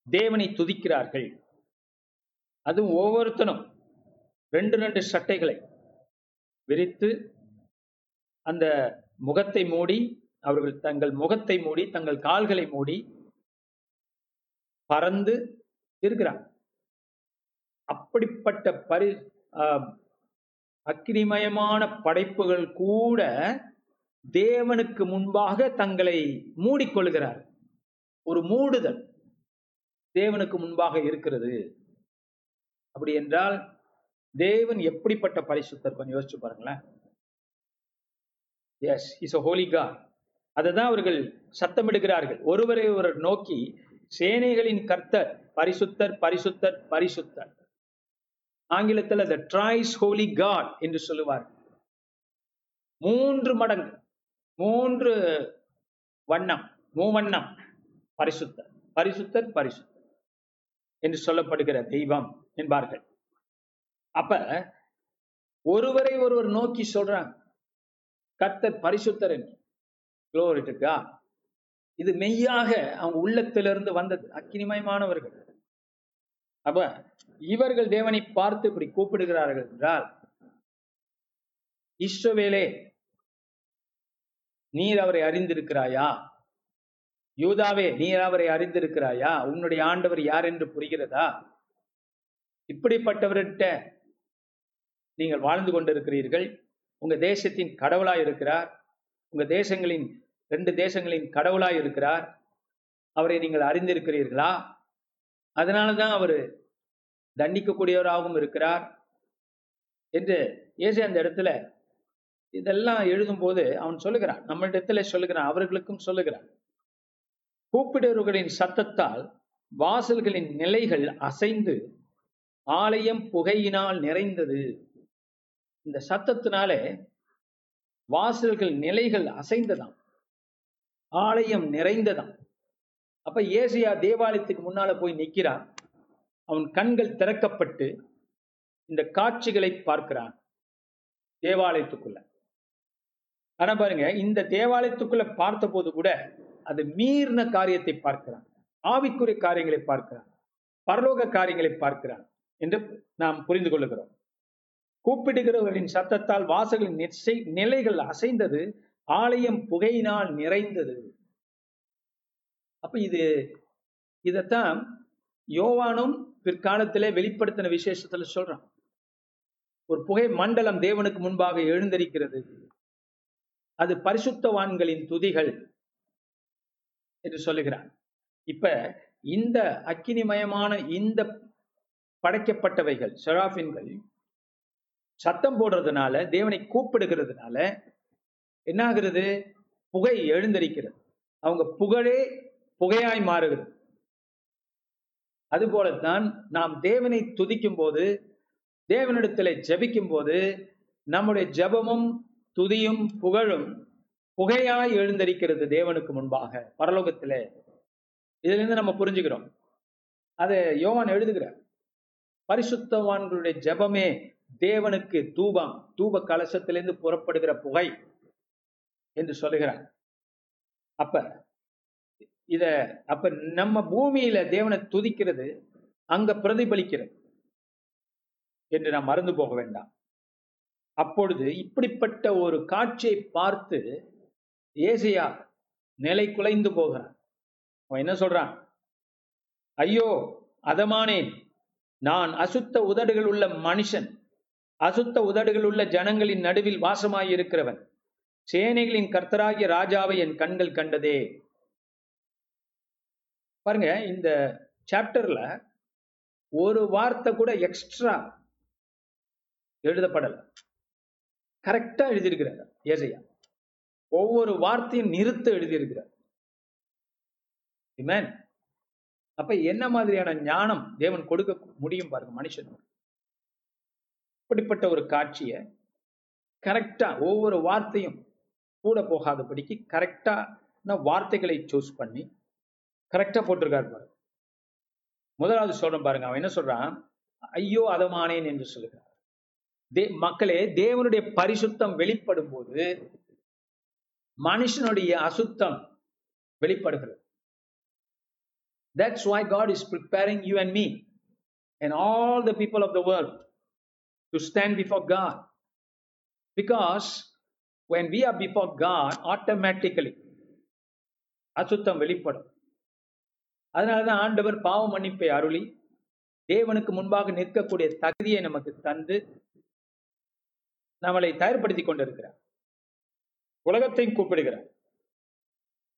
தேவனை துதிக்கிறார்கள். அதுவும் ஒவ்வொருத்தனும் ரெண்டு ரெண்டு சட்டைகளை விரித்து அந்த முகத்தை மூடி அவர்கள் தங்கள் முகத்தை மூடி தங்கள் கால்களை மூடி பறந்து இருக்கிறார் அப்படிப்பட்ட பரி அக்னிமயமான படைப்புகள் கூட தேவனுக்கு முன்பாக தங்களை மூடிக்கொள்கிறார். ஒரு மூடுதல் தேவனுக்கு முன்பாக இருக்கிறது. அப்படி என்றால் தேவன் எப்படிப்பட்ட பரிசுத்தர் கொஞ்சம் யோசிச்சு பாருங்களேன். Yes is a holy God. அதுதான் அவர்கள் சத்தமிடுகிறார்கள். ஒருவரை ஒருவர் நோக்கி சேனைகளின் கர்த்தர் பரிசுத்தர் பரிசுத்தர் பரிசுத்தர். ஆங்கிலத்தில் த ட்ரைஸ் ஹோலி காட் என்று சொல்லுவார். மூன்று மடங்கு மூன்று வண்ணம் மூவண்ணம் பரிசுத்தர் பரிசுத்தர் பரிசுத்தர் என்று சொல்லப்படுகிற தெய்வம் என்பார்கள். அப்ப ஒருவரை ஒருவர் நோக்கி சொல்றாங்க கர்த்தர் பரிசுத்தர் என்று. இது மெய்யாக அவங்க உள்ளத்திலிருந்து வந்தது அக்கினிமயமானவர்கள். அப்ப இவர்கள் தேவனை பார்த்து இப்படி கூப்பிடுகிறார்கள் என்றால் இஸ்ரவேலே நீர் அவரை அறிந்திருக்கிறாயா? யூதாவே நீர் அவரை அறிந்திருக்கிறாயா? உன்னுடைய ஆண்டவர் யார் என்று புரிகிறதா? இப்படிப்பட்டவர்கிட்ட நீங்கள் வாழ்ந்து கொண்டிருக்கிறீர்கள். உங்க தேசத்தின் கடவுளாய் இருக்கிறார் உங்க தேசங்களின் ரெண்டு தேசங்களின் கடவுளாய் இருக்கிறார். அவரை நீங்கள் அறிந்திருக்கிறீர்களா? அதனாலதான் அவர் தண்டிக்கக்கூடியவராகவும் இருக்கிறார் என்று இயேசு அந்த இடத்துல இதெல்லாம் எழுதும்போது அவன் சொல்லுகிறான். நம்மளிடத்துல சொல்லுகிறான் அவர்களுக்கும் சொல்லுகிறான். கூப்பிடுவர்களின் சத்தத்தால் வாசல்களின் நிலைகள் அசைந்து ஆலயம் புகையினால் நிறைந்தது. இந்த சத்தத்தினாலே வாசல்கள் நிலைகள் அசைந்ததாம். ஆலயம் நிறைந்ததாம். அப்ப ஏசியா தேவாலயத்துக்கு முன்னால போய் நிக்கிறான். அவன் கண்கள் திறக்கப்பட்டு இந்த காட்சிகளை பார்க்கிறான் தேவாலயத்துக்குள்ள. ஆனா பாருங்க இந்த தேவாலயத்துக்குள்ள பார்த்த போது கூட அது மீறின காரியத்தை பார்க்கிறான். ஆவிக்குரிய காரியங்களை பார்க்கிறான். பரலோக காரியங்களை பார்க்கிறான் என்று நாம் புரிந்து கொள்ளுகிறோம். கூப்பிடுகிறவர்களின் சத்தத்தால் வாசல்களின் நிச்சை நிலைகள் அசைந்தது. ஆலயம் புகையினால் நிறைந்தது. அப்ப இது இதத்தான் யோவானும் பிற்காலத்திலே வெளிப்படுத்தின விசேஷத்துல சொல்றான். ஒரு புகை மண்டலம் தேவனுக்கு முன்பாக எழுந்திருக்கிறது. அது பரிசுத்தவான்களின் துதிகள் என்று சொல்லுகிறான். இப்ப இந்த அக்கினிமயமான இந்த படைக்கப்பட்டவைகள் ஷெராஃபின்கள் சத்தம் போடுறதுனால தேவனை கூப்பிடுகிறதுனால என்ன ஆகுறது புகை எழுந்தரிக்கிறது அவங்க புகழே புகையாய் மாறுகிறது. அதுபோலத்தான் நாம் தேவனை துதிக்கும் போது தேவனிடத்தில் ஜெபிக்கும் போது நம்முடைய ஜெபமும் துதியும் புகழும் புகையாய் எழுந்தரிக்கிறது தேவனுக்கு முன்பாக பரலோகத்திலே. இதுல இருந்து நம்ம புரிஞ்சுக்கிறோம். அதை யோவான் எழுதுகிறார். பரிசுத்தவான்களுடைய ஜெபமே தேவனுக்கு தூபம் தூப கலசத்திலிருந்து புறப்படுகிற புகை. என்று சொல்லுகிறான். அப்ப இத அப்ப நம்ம பூமியில தேவனை துதிக்கிறது அங்க பிரதிபலிக்கிறது என்று நாம் மறந்து போக வேண்டாம். அப்பொழுது இப்படிப்பட்ட ஒரு காட்சியை பார்த்து ஏசியா நிலை குலைந்து போகிறான். அவன் என்ன சொல்றான்? ஐயோ அதமானேன் நான் அசுத்த உதடுகள் உள்ள மனுஷன் அசுத்த உதடுகள் உள்ள ஜனங்களின் நடுவில் வாசமாய் இருக்கிறவன் சேனைகளின் கர்த்தராகிய ராஜாவை என் கண்கள் கண்டதே. பாருங்க இந்த சாப்டர்ல ஒரு வார்த்தை கூட எக்ஸ்ட்ரா எழுதப்படல. கரெக்டா எழுதியிருக்கிறார் ஏசையா. ஒவ்வொரு வார்த்தையும் நிறுத்த எழுதியிருக்கிறார். Amen. அப்ப என்ன மாதிரியான ஞானம் தேவன் கொடுக்க முடியும் பாருங்க மனுஷன் இப்படிப்பட்ட ஒரு காட்சியை கரெக்டா ஒவ்வொரு வார்த்தையும் கூட போகாதபடிக்கு கரெக்டான வார்த்தைகளை சூஸ் பண்ணி கரெக்டா போட்டிருக்காரு பாருங்க. முதலாவது சொல்றேன் பாருங்க அவன் என்ன சொல்றான்? ஐயோ அதமானேன் என்று சொல்லுகிறார். தே மக்களே தேவனுடைய பரிசுத்தம் வெளிப்படும் போது மனுஷனுடைய அசுத்தம் வெளிப்படுகிறது. That's why God is preparing you and me and all the people of the world to stand before God because when we are before God, automatically அசுத்தம் வெளிப்படும். அதனாலதான் ஆண்டவர் பாவ மன்னிப்பை அருளி தேவனுக்கு முன்பாக நிற்கக்கூடிய தகுதியை நமக்கு தந்து நம்மளை தயார்படுத்தி கொண்டிருக்கிறார். உலகத்தையும் கூப்பிடுகிறார்.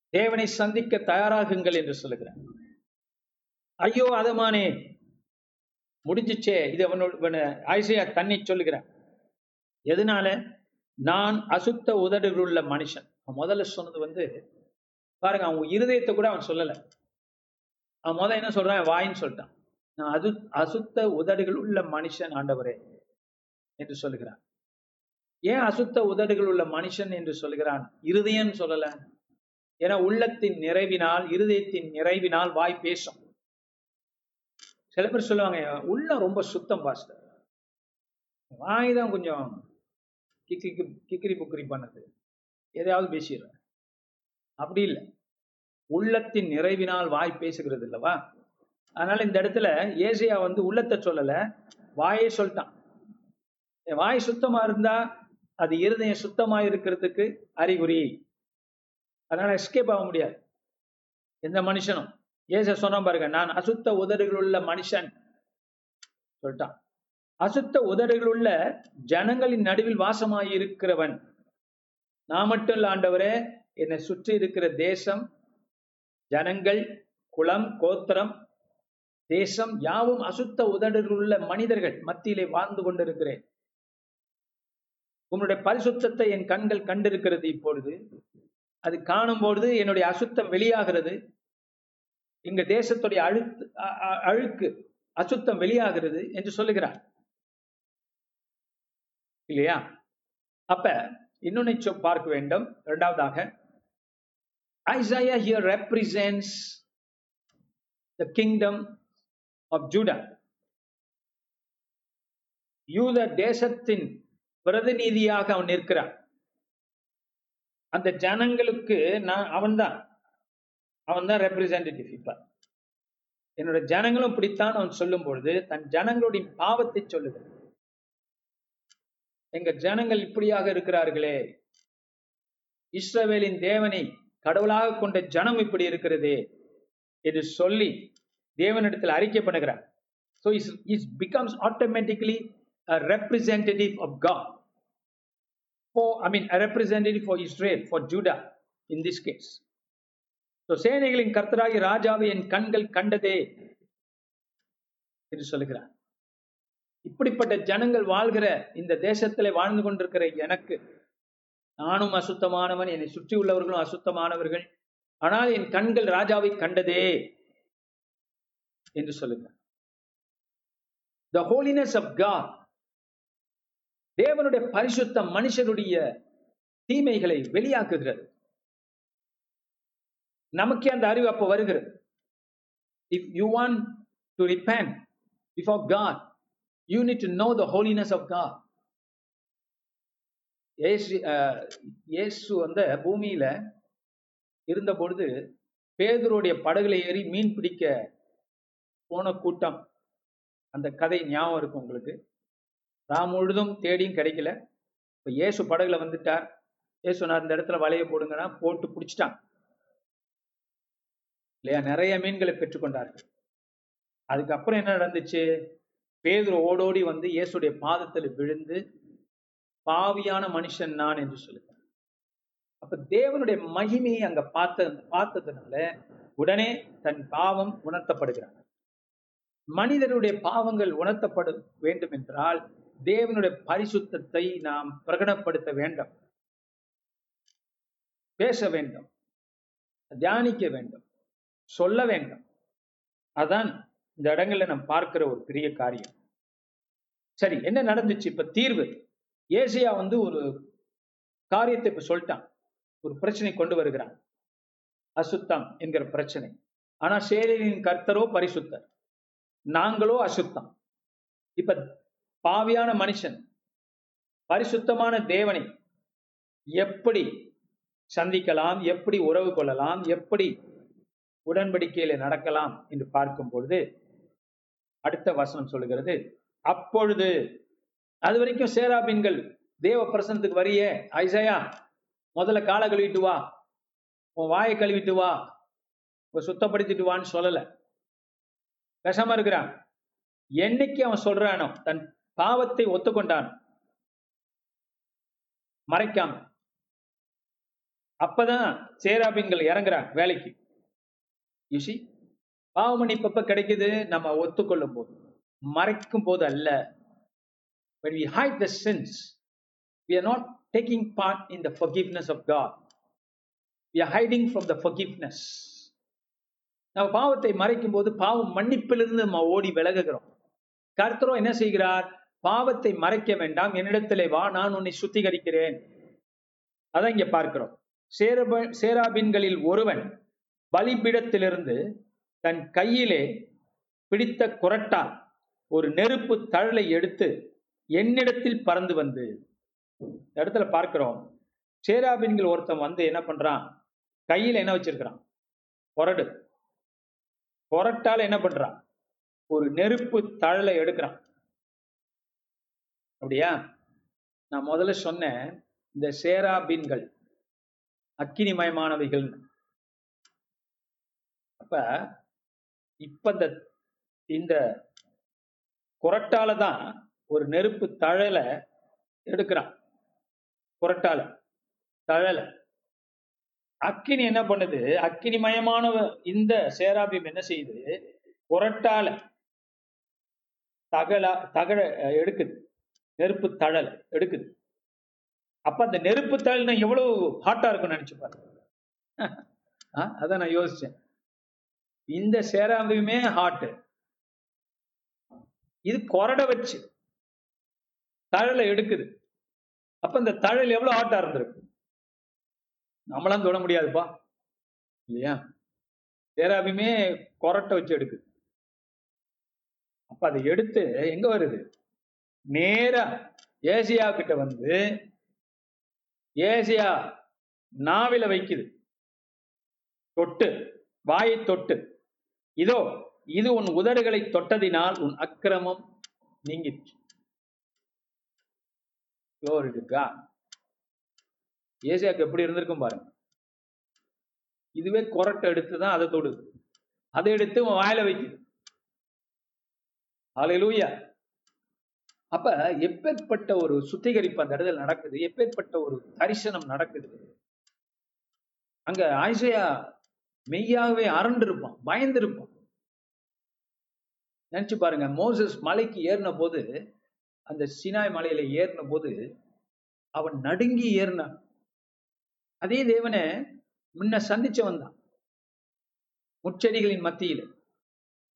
தேவனை சந்திக்க தயாராகுங்கள் என்று சொல்லுகிறார். ஐயோ அதமானே முடிஞ்சிச்சே இது அவனோட ஆயிசையா தண்ணி சொல்லுகிறான் எதனால? நான் அசுத்த உதடுகள் உள்ள மனுஷன். அவன் முதல்ல சொன்னது வந்து பாருங்க அவன் இருதயத்தை கூட அவன் சொல்லல. அவன் முதல்ல என்ன சொல்றான்? வாயின்னு சொல்லிட்டான். நான் அது அசுத்த உதடுகள் உள்ள மனுஷன் ஆண்டவரே என்று சொல்லுகிறான். ஏன் அசுத்த உதடுகள் உள்ள மனுஷன் என்று சொல்லுகிறான்? இருதயம் சொல்லல. ஏன்னா உள்ளத்தின் நிறைவினால் இருதயத்தின் நிறைவினால் வாய் பேசும். சில பேர் சொல்லுவாங்க உள்ள ரொம்ப சுத்தம் பாஸ்டர். வாய் தான் கொஞ்சம் கிக்கி கிக்கிரி புக்கிரி பண்ணது. எதையாவது பேசிடுறேன். அப்படி இல்லை. உள்ளத்தின் நிறைவினால் வாய் பேசுகிறது இல்லவா அதனால இந்த இடத்துல ஏசியா வந்து உள்ளத்தை சொல்லல வாயே சொல்லிட்டான். என் வாய் சுத்தமா இருந்தா அது இருதயம் சுத்தமா இருக்கிறதுக்கு அறிகுறி. அதனால எஸ்கேப் ஆக முடியாது. எந்த மனுஷனும். ஏச சொன்ன பாருங்க நான் அசுத்த உதடுகள் உள்ள மனுஷன். சொல்லிட்டான். அசுத்த உதடுகள் உள்ள ஜனங்களின் நடுவில் வாசமாயிருக்கிறவன். நான் மட்டும் இல்ல ஆண்டவரே என்னை சுற்றி இருக்கிற தேசம் ஜனங்கள் குலம் கோத்திரம் தேசம் யாவும் அசுத்த உதடுகள் உள்ள மனிதர்கள் மத்தியிலே வாழ்ந்து கொண்டிருக்கிறேன். உன்னுடைய பரிசுத்தத்தை என் கண்கள் கண்டிருக்கிறது இப்பொழுது. அது காணும் பொழுது என்னுடைய அசுத்தம் வெளியாகிறது. இங்க தேசத்துடைய அழுத்து அழுக்கு அசுத்தம் வெளியாகிறது என்று சொல்லுகிறார். இல்லையா? அப்ப இன்னொன்னு பார்க்க வேண்டும். இரண்டாவதாக Isaiah here represents the kingdom of Judah யூத தேசத்தின் பிரதிநிதியாக அவன் நிற்கிறான். அந்த ஜனங்களுக்கு நான் அவன்தான். அவன் தான் ரெப்ரசன்டேட்டிவ் இப்ப. என்னோட ஜனங்களும் இப்படித்தான் அவன் சொல்லும் பொழுது தன் ஜனங்களுடைய பாவத்தை சொல்லுகிறான் எங்க ஜனங்கள் இப்படியாக இருக்கிறார்களே. இஸ்ரவேலின் தேவனை கடவுளாக கொண்ட ஜனம் இப்படி இருக்கிறதே என்று சொல்லி தேவனிடத்தில் அறிக்கை பண்ணுகிறார் so is is becomes automatically representative of God for I mean representative for Israel for Judah in this case so சேனைகளின் கர்த்தராகி ராஜாவை என் கண்கள் கண்டதே என்று சொல்லுகிறார். இப்படிப்பட்ட ஜனங்கள் வாழ்கிற இந்த தேசத்திலே வாழ்ந்து கொண்டிருக்கிற எனக்கு நானும் அசுத்தமானவன் என்னை சுற்றி உள்ளவர்களும் அசுத்தமானவர்கள். ஆனால் என் கண்கள் ராஜாவை கண்டதே என்று சொல்லுங்க த ஹோலினஸ் ஆஃப் காட் தேவனுடைய பரிசுத்தம் மனுஷருடைய தீமைகளை வெளியாக்குகிறது. நமக்கே அந்த அறிவு அப்போ வருகிறது. If you want to repent before God you need to know the holiness of God. இயேசு இயேசு அந்த பூமியில இருந்த பொழுது பேதருடைய படகுல ஏறி மீன் பிடிக்க போன கூட்டம். அந்த கதை ஞாபகம் இருக்கும் உங்களுக்கு. ராம் முழுதும் தேடியும் கிடைக்கல. இப்போ இயேசு படகுல வந்துட்டார். இயேசு நான் இந்த இடத்துல வலைய போடுங்கன்னா போட்டு பிடிச்சிட்டான். இல்லையா? நிறைய மீன்களை பெற்றுக்கொண்டார்கள். அதுக்கப்புறம் என்ன நடந்துச்சு? பேதுரு ஓடோடி வந்து இயேசுடைய பாதத்தில் விழுந்து பாவியான மனுஷன் நான் என்று சொல்லுகிறார். அப்ப தேவனுடைய மகிமையை அங்க பார்த்த பார்த்ததுனால உடனே தன் பாவம் உணர்த்தப்படுகிறார். மனிதனுடைய பாவங்கள் உணர்த்தப்பட வேண்டும் என்றால் தேவனுடைய பரிசுத்தத்தை நாம் பிரகடனப்படுத்த வேண்டும். பேச வேண்டும். தியானிக்க வேண்டும். சொல்ல வேண்டும். அதான் இந்த இடங்கள்ல நாம் பார்க்கிற ஒரு பெரிய காரியம். சரி என்ன நடந்துச்சு? இப்ப தீர்வு. ஏசியா வந்து ஒரு காரியத்தை இப்ப சொல்லிட்டான். ஒரு பிரச்சனை கொண்டு வருகிறான். அசுத்தம் என்கிற பிரச்சனை. ஆனா சேரின் கர்த்தரோ பரிசுத்தர். நாங்களோ அசுத்தம். இப்ப பாவியான மனுஷன் பரிசுத்தமான தேவனை எப்படி சந்திக்கலாம்? எப்படி உறவு கொள்ளலாம்? எப்படி உடன்படிக்கையில நடக்கலாம்? என்று பார்க்கும் பொழுது அடுத்த வசனம் சொல்லுகிறது. அப்பொழுது அது வரைக்கும் சேராபின்கள் தேவ பிரசனத்துக்கு வரிய ஐசையா முதல்ல காலை கழுவிட்டு வா உன் வாயை கழுவிட்டு வா உன் சுத்தப்படுத்திட்டு வான்னு சொல்லல. விஷமா இருக்கிறான். என்னைக்கு அவன் சொல்றானோ தன் பாவத்தை ஒத்துக்கொண்டான். மறைக்காம. அப்பதான் சேராபின்கள் இறங்குறான் வேலைக்கு. யூசி பாவ மன்னிப்பு கிடைக்குது? நம்ம ஒத்துக்கொள்ளும் போது மறைக்கும் போது அல்ல when we hide the sins we are not taking part in the forgiveness of god. We are hiding from the forgiveness. நம்ம பாவத்தை மறைக்கும் போது பாவம் மன்னிப்பிலிருந்து நம்ம ஓடி விலகுகிறோம். கர்த்தரோ என்ன செய்கிறார்? பாவத்தை மறைக்க வேண்டாம். என்னிடத்திலே வா நான் உன்னை சுத்திகரிக்கிறேன். அதான் இங்க பார்க்கிறோம். சேரப சேராபின்களில் ஒருவன் பலிபீடத்திலிருந்து தன் கையிலே பிடித்த குரட்டால் ஒரு நெருப்பு தழலை எடுத்து என்னிடத்தில் பறந்து வந்து இந்த இடத்துல பார்க்கிறோம் சேராபின்கள் ஒருத்தன் வந்து என்ன பண்றான்? கையில என்ன வச்சிருக்கிறான்? கொரடு கொரட்டால என்ன பண்றான்? ஒரு நெருப்பு தழலை எடுக்கிறான். அப்படியா? நான் முதல்ல சொன்னேன் இந்த சேராபின்கள் அக்கினிமயமானவைகள். அப்ப இப்ப இந்த புரட்டால குரட்டால தான் ஒரு நெருப்பு தழலை எடுக்கிறான். குரட்டால தழலை. அக்கினி என்ன பண்ணுது? அக்கினி மயமான இந்த சேராபியம் என்ன செய்யுது? குரட்டால தகலா தகழ எடுக்குது. நெருப்பு தழல் எடுக்குது. அப்ப அந்த நெருப்பு தழல்னா எவ்வளவு ஹாட்டா இருக்கும்னு நினைச்சு பாருங்க அதான் நான் யோசிச்சேன். இந்த சேராபியுமே ஹாட்டு இது கொரடை வச்சு தழலை எடுக்குது. அப்ப இந்த தழல் எவ்வளவு ஆட்டா இருந்திருக்கு? நம்மளாம் தொட முடியாதுப்பா. இல்லையா? தேராபியுமே கொரட்டை வச்சு எடுக்குது. அப்ப அதை எடுத்து எங்க வருது? நேரா ஏசியா கிட்ட வந்து ஏசியா நாவில வைக்குது. தொட்டு வாயை தொட்டு. இதோ இது உன் உதடுகளை தொட்டதினால் உன் அக்கிரமம் நீங்கிற்று. ஏசியாக்கு எப்படி இருந்திருக்கும் பாருங்க. இதுவே கொரட்டை எடுத்து தான் அதை தொடுது. அதை எடுத்து உன் வாயில வைக்குது. ஹalleluya அப்ப எப்பேற்பட்ட ஒரு சுத்திகரிப்பு அந்த இடத்துல நடக்குது எப்பேற்பட்ட ஒரு தரிசனம் நடக்குது. அங்க ஆயிசையா மெய்யாகவே அரண்டு இருப்பான் பயந்து இருப்பான். நினைச்சு பாருங்க. மோசஸ் மலைக்கு ஏறின போது அந்த சினாய் மலையில ஏறின போது அவன் நடுங்கி ஏறினான். அதே தேவனை முன்ன சந்திச்சவன் தான் முச்செடிகளின் மத்தியில.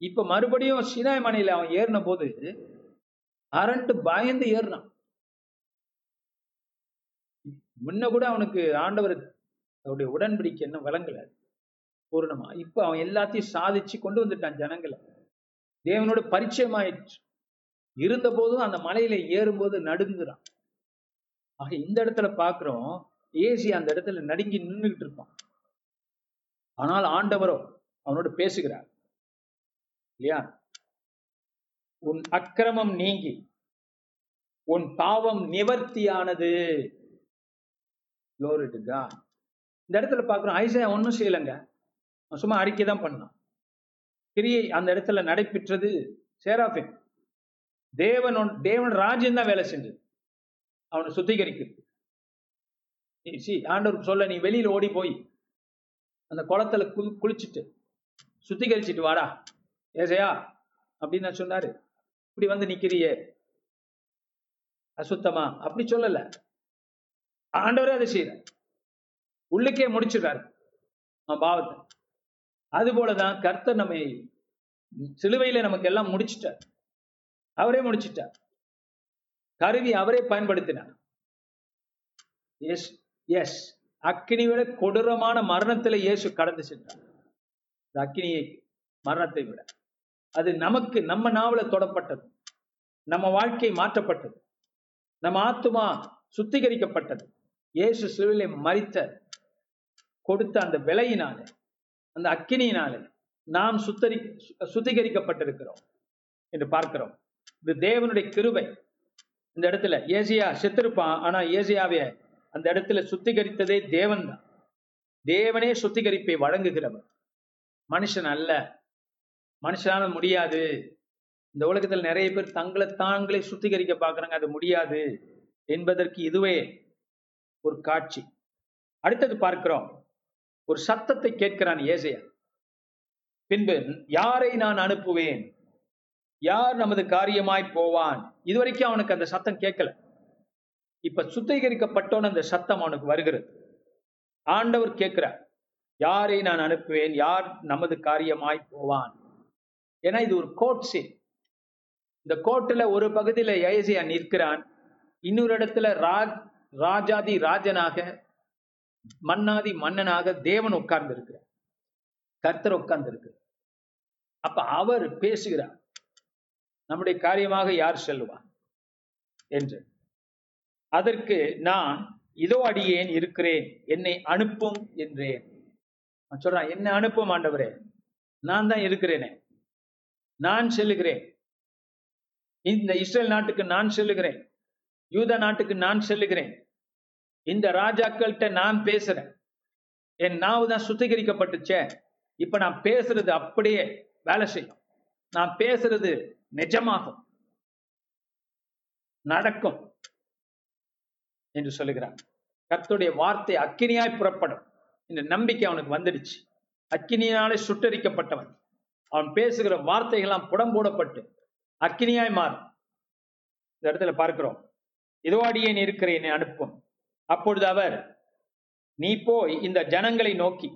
இப்ப மறுபடியும் சினாய் மலையில அவன் ஏறின போது அரண்டு பயந்து ஏறினான். முன்ன கூட அவனுக்கு ஆண்டவர் அவருடைய உடன்படிக்கை என்ன வழங்கல பூரணமா. இப்ப அவன் எல்லாத்தையும் சாதிச்சு கொண்டு வந்துட்டான் ஜனங்களை. தேவனோட பரிச்சயம் ஆயிடுச்சு இருந்த போதும் அந்த மலையில ஏறும்போது நடுங்குறான் ஆக இந்த இடத்துல பாக்குறோம் ஏசி அந்த இடத்துல நடுங்கி நின்றுகிட்டு இருப்பான். ஆனால் ஆண்டவரோ அவனோட பேசுகிறார். இல்லையா? உன் அக்கிரமம் நீங்கி உன் பாவம் நிவர்த்தியானது. இந்த இடத்துல பாக்குறோம் ஐசையா ஒன்றும் செய்யலைங்க. சும்மா அறிக்கை தான் பண்ணான். கிரியை அந்த இடத்துல நடைபெற்றது சேராபின். தேவன் ஒன்- தேவன் ராஜ்யம் தான் வேலை செஞ்சது. அவனை சுத்திகரிக்கிறது. நீ- see, ஆண்டவர் சொல்ல நீ வெளியில ஓடி போய் அந்த குளத்துல குளி குளிச்சுட்டு சுத்திகரிச்சிட்டு வாடா. ஏசையா அப்படின்னு நான் சொன்னாரு. இப்படி வந்து நிக்கிறியே அசுத்தமா? அப்படி சொல்லல. ஆண்டவரே அதை செய்யற உள்ளுக்கே முடிச்சிடுறாரு. அவன் பாவத்தை. அது போலதான் கர்த்தர் நம்மை சிலுவையில நமக்கு எல்லாம் முடிச்சிட்டார். அவரே முடிச்சிட்டார். கருவி அவரே பயன்படுத்தினார். எஸ் எஸ் அக்கினி விட கொடூரமான மரணத்துல இயேசு கடந்து சென்றார். அக்கினியை மரணத்தை விட. அது நமக்கு நம்ம நாவல தொடப்பட்டது. நம்ம வாழ்க்கை மாற்றப்பட்டது. நம்ம ஆத்துமா சுத்திகரிக்கப்பட்டது. இயேசு சிலுவிலை மறித்த கொடுத்த அந்த விலையினால. அந்த அக்கினியினாலே நாம் சுத்தரி சுத்திகரிக்கப்பட்டிருக்கிறோம் என்று பார்க்கிறோம். இது தேவனுடைய கிருபை. இந்த இடத்துல ஏசியா செத்திருப்பான் ஆனா ஏசியாவே அந்த இடத்துல சுத்திகரித்ததே தேவன் தான் தேவனே சுத்திகரிப்பை வழங்குகிறவர். மனுஷன் அல்ல. மனுஷனால முடியாது. இந்த உலகத்தில் நிறைய பேர் தங்களை தாங்களே சுத்திகரிக்க பார்க்குறாங்க அது முடியாது என்பதற்கு இதுவே ஒரு காட்சி. அடுத்தது பார்க்கிறோம். ஒரு சத்தத்தை கேட்கிறான் ஏசையா. பின்பு யாரை நான் அனுப்புவேன்? யார் நமது காரியமாய் போவான்? இதுவரைக்கும் அவனுக்கு அந்த சத்தம் கேட்கல. இப்ப சுத்திகரிக்கப்பட்டோன்னு அந்த சத்தம் அவனுக்கு வருகிறது. ஆண்டவர் கேட்கிறார் யாரை நான் அனுப்புவேன்? யார் நமது காரியமாய் போவான்? ஏன்னா இது ஒரு கோட் சீன். இந்த கோட்டில் ஒரு பகுதியில் ஏசியா நிற்கிறான். இன்னொரு இடத்துல ராஜ் ராஜாதி ராஜனாக மன்னாதி மன்னனாக தேவன் உட்கார்ந்து இருக்கிறார் கர்த்தர் உட்கார்ந்து இருக்கு அப்ப அவர் பேசுகிறார். நம்முடைய காரியமாக யார் செல்வார் என்று. அதற்கு நான் இதோ அடியேன் இருக்கிறேன். என்னை அனுப்பும் என்றேன். சொல்றான் என்ன அனுப்பும் ஆண்டவரே. நான் தான் இருக்கிறேனே. நான் செல்லுகிறேன். இந்த இஸ்ரேல் நாட்டுக்கு நான் செல்லுகிறேன். யூதா நாட்டுக்கு நான் செல்லுகிறேன். இந்த ராஜாக்கள்கிட்ட நான் பேசுறேன். என் நாவு தான் சுத்திகரிக்கப்பட்டுச்சே. இப்ப நான் பேசுறது அப்படியே வேலை செய்யும். நான் பேசுறது நிஜமாகும். நடக்கும் என்று சொல்லுகிறான். கர்த்தருடைய வார்த்தை அக்கினியாய் புறப்படும். இந்த நம்பிக்கை அவனுக்கு வந்துடுச்சு. அக்கினியாலே சுட்டரிக்கப்பட்டவன். அவன் பேசுகிற வார்த்தைகள்லாம் புடம்போடப்பட்டு அக்கினியாய் மாறும். இந்த இடத்துல பார்க்கிறோம். இதோ அடியேன் இருக்கிறேன் அனுப்பும். அப்பொழுது அவர் நீ போய் இந்த ஜனங்களை நோக்கி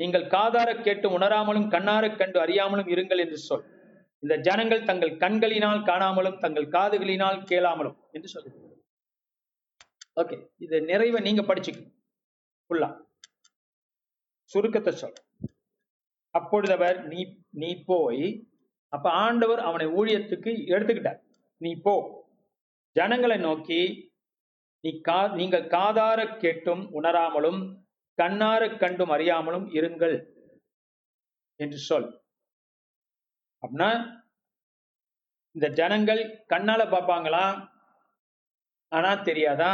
நீங்கள் காதார கேட்டு உணராமலும் கண்ணார கண்டு அறியாமலும் இருங்கள் என்று சொல். இந்த ஜனங்கள் தங்கள் கண்களினால் காணாமலும் தங்கள் காதுகளினால் கேளாமலும் என்று சொல்லு ஓகே இது நிறைவை நீங்க படிச்சுக்கணும். ஃபுல்லா சுருக்கத்தை சொல். அப்பொழுது அவர் நீ நீ போய் அப்ப ஆண்டவர் அவனை ஊழியத்துக்கு எடுத்துக்கிட்டார். நீ போ. ஜனங்களை நோக்கி நீ கா நீங்கள் காதார கேட்டும் உணராமலும் கண்ணார கண்டும் அறியாமலும் இருங்கள் என்று சொல். அப்படின்னா இந்த ஜனங்கள் கண்ணால பார்ப்பாங்களா? ஆனா தெரியாதா?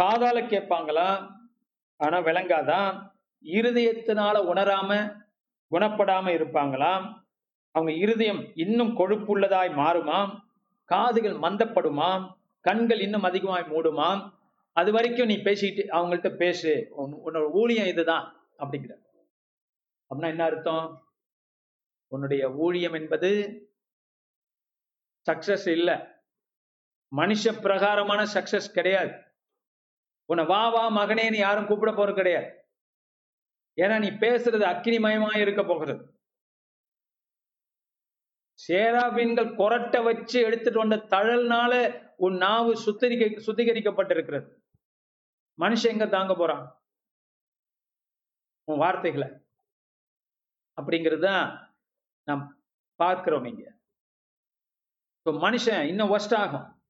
காதால கேட்பாங்களா? ஆனா விளங்காதான் இருதயத்தினால உணராம குணப்படாம இருப்பாங்களாம் அவங்க இருதயம் இன்னும் கொழுப்புள்ளதாய் மாறுமாம்? காதுகள் மந்தப்படுமாம்? கண்கள் இன்னும் அதிகமாய் மூடுமாம் அது வரைக்கும் நீ பேசிட்டு அவங்கள்ட்ட பேசு. உன்னோட ஊழியம் இதுதான் அப்படிங்கிற. அப்படின்னா என்ன அர்த்தம்? உன்னுடைய ஊழியம் என்பது சக்சஸ் இல்ல. மனுஷ பிரகாரமான சக்சஸ் கிடையாது. உன்னை வா வா மகனேன்னு யாரும் கூப்பிட போறது கிடையாது. ஏன்னா நீ பேசுறது அக்கினிமயமா இருக்க போகிறது. சேராபீன்கள் கொரட்டை வச்சு எடுத்துட்டு வந்த தழல்னால உன் நாவு சுத்திரிக்க சுத்திகரிக்கப்பட்டிருக்கிறது. மனுஷன் எங்க தாங்க போறான்? உன் வார்த்தைகளை. அப்படிங்கிறது தான் நாம் பார்க்கிறோம் இங்க. இப்போ மனுஷன் இன்னும் ஒஸ்ட் ஆகும்.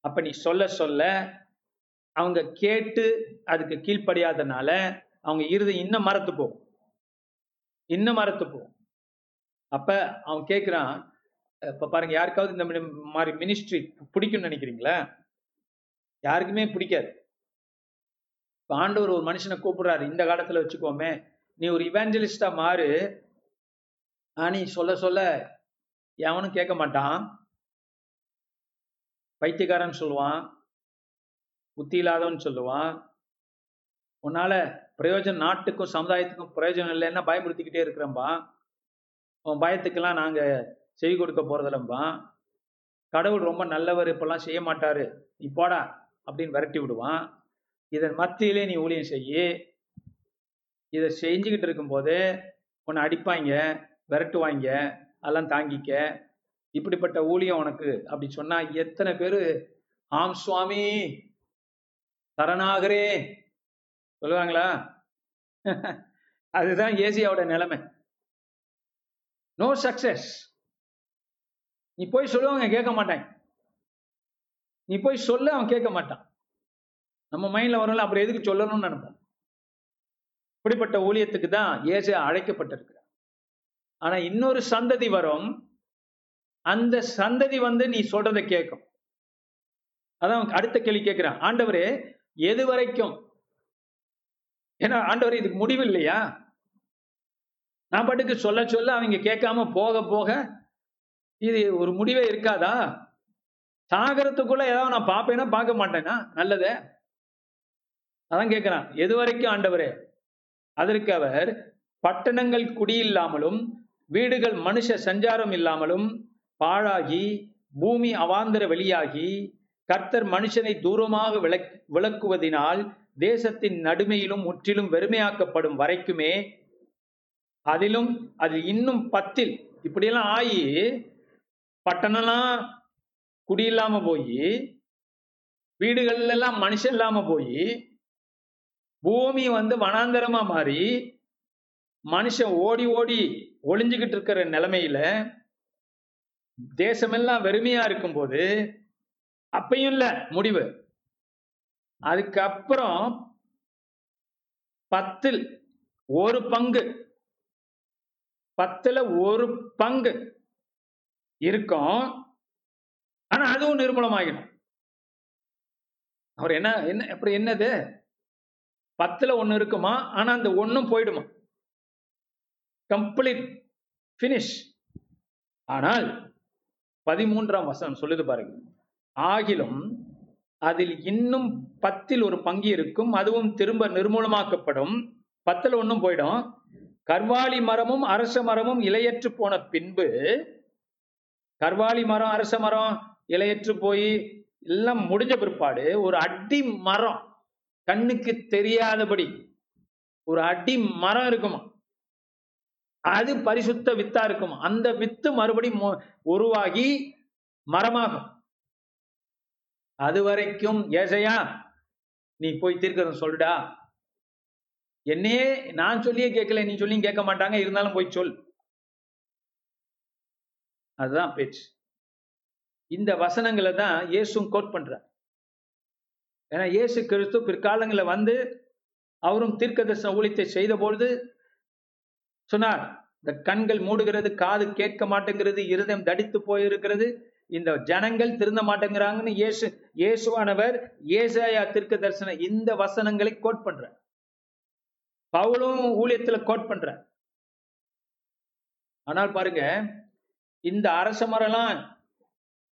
அப்ப நீ சொல்ல சொல்ல அவங்க கேட்டு அதுக்கு கீழ்ப்படியாதனால அவங்க இருதை இன்னும் மறத்து போகும். இன்னும் மறத்து போகும். அப்ப அவன் கேட்கிறான் இப்ப பாருங்க யாருக்காவது இந்த மாதிரி மினிஸ்ட்ரி பிடிக்கும்னு நினைக்கிறீங்களா? யாருக்குமே பிடிக்காது. ஆண்டவர் ஒரு மனுஷனை கூப்பிடுறாரு இந்த காலத்துல வச்சுக்கோமே நீ ஒரு இவாஞ்சலிஸ்டா மாறு ஆ நீ சொல்ல சொல்ல எவனும் கேட்க மாட்டான். பைத்தியக்காரன் சொல்லுவான் புத்தி இல்லாதவன் சொல்லுவான். உன்னால பிரயோஜனம் நாட்டுக்கும் சமுதாயத்துக்கும் பிரயோஜனம் இல்லைன்னா பயமுறுத்திக்கிட்டே இருக்கிறம்பா உன் பயத்துக்கெல்லாம் நாங்கள் செவி கொடுக்க போகிறதில்லம்பான் கடவுள் ரொம்ப நல்லவர் இப்பெல்லாம் செய்ய மாட்டாரு. நீ போடா அப்படின்னு விரட்டி விடுவான். இதன் மத்தியிலே நீ ஊழியம் செய்யி இதை செஞ்சுக்கிட்டு இருக்கும்போது உன்னை அடிப்பாங்க விரட்டுவாங்க அதெல்லாம் தாங்கிக்க. இப்படிப்பட்ட ஊழியம் உனக்கு அப்படி சொன்னா எத்தனை பேரு ஆம் சுவாமி சரணாகரே சொல்லுவாங்களா? அதுதான் ஏசியாவோட நிலைமை. நோ சக்சஸ் நீ போய் சொல்லுவாங்க கேட்க மாட்டேன். நீ போய் சொல்ல அவன் கேட்க மாட்டான். நம்ம மைண்ட்ல வரும்ல அப்புறம் எதுக்கு சொல்லணும்னு நினைப்போம்? இப்படிப்பட்ட ஊழியத்துக்கு தான் ஏசியா அழைக்கப்பட்டிருக்கிறார். ஆனா இன்னொரு சந்ததி வரும். அந்த சந்ததி வந்து நீ சொல்றதை கேட்கும். அதான் அடுத்த கேள்வி கேட்கிறான். ஆண்டவரே எது வரைக்கும்? ஏன்னா ஆண்டவர் இதுக்கு முடிவு இல்லையா? நான் பாட்டுக்கு சொல்ல சொல்ல அவங்க கேட்காம போக போக இது ஒரு முடிவே இருக்காதா? சாகரத்துக்குள்ள ஏதாவது நான் பார்ப்பேனா பார்க்க மாட்டேனா? நல்லதே. அதான் கேட்கிறான். எது வரைக்கும் ஆண்டவரே? அதற்கு அவர் பட்டணங்கள் குடியில்லாமலும் வீடுகள் மனுஷ சஞ்சாரம் இல்லாமலும் பாழாகி பூமி அவாந்தர வெளியாகி கர்த்தர் மனுஷனை தூரமாக விளக் விளக்குவதினால் தேசத்தின் நடுமையிலும் முற்றிலும் வெறுமையாக்கப்படும் வரைக்குமே அதிலும் அது இன்னும் பத்தில் இப்படியெல்லாம் ஆகி பட்டணம்லாம் குடியில்லாம போய் வீடுகள் எல்லாம் மனுஷன் இல்லாம போய் பூமி வந்து வனாந்தரமா மாறி மனுஷன் ஓடி ஓடி ஒளிஞ்சுக்கிட்டு இருக்கிற நிலைமையில தேசமெல்லாம் வெறுமையா இருக்கும்போது அப்பையும் இல்ல முடிவு. அதுக்கப்புறம் பத்தில் ஒரு பங்கு பத்துல ஒரு பங்கு இருக்கும். ஆனா அதுவும் நிர்மூலமாகிடும் அவர் என்ன என்ன அப்புறம் என்னது? பத்துல ஒன்னு இருக்குமா? ஆனா அந்த ஒண்ணும் போயிடுமா? கம்ப்ளீட் பினிஷ் ஆனால் பதிமூன்றாம் வசனம் சொல்லுது பாருங்க. ஆகிலும் அதில் இன்னும் பத்தில் ஒரு பங்கு இருக்கும். அதுவும் திரும்ப நிர்மூலமாக்கப்படும். பத்துல ஒன்றும் போயிடும். கர்வாலி மரமும் அரச மரமும் இலையற்று போன பின்பு கர்வாலி மரம் அரச மரம் இலையற்று போய் எல்லாம் முடிஞ்ச பிற்பாடு ஒரு அடி மரம் கண்ணுக்கு தெரியாதபடி ஒரு அடி மரம் இருக்குமா? அது பரிசுத்த வித்தா இருக்குமா? அந்த வித்து மறுபடி உருவாகி மரமாகும். அது வரைக்கும் ஏசையா நீ போய் தீர்க்கறத சொல்லுடா. என்னையே நான் சொல்லியே கேட்கல நீ சொல்லியும் கேட்க மாட்டாங்க இருந்தாலும் போய் சொல். அதுதான் பேச்சு. இந்த வசனங்களை தான் இயேசும் கோட் பண்றார். ஏன்னா இயேசு கிறிஸ்து பிற்காலங்களில் வந்து அவரும் தீர்க்கதர்சன ஊழியத்தை செய்த பொழுது சொன்னார் இந்த கண்கள் மூடுகிறது காது கேட்க மாட்டேங்கிறது இருதயம் தடித்து போயிருக்கிறது இந்த ஜனங்கள் திருந்த மாட்டேங்கிறாங்கன்னு இயேசு இயேசுவானவர் ஏசாயா தீர்க்க தரிசன இந்த வசனங்களை கோட் பண்ற பவுலும் ஊழியத்துல கோட் பண்ற ஆனால் பாருங்க இந்த அரச மரம்லாம்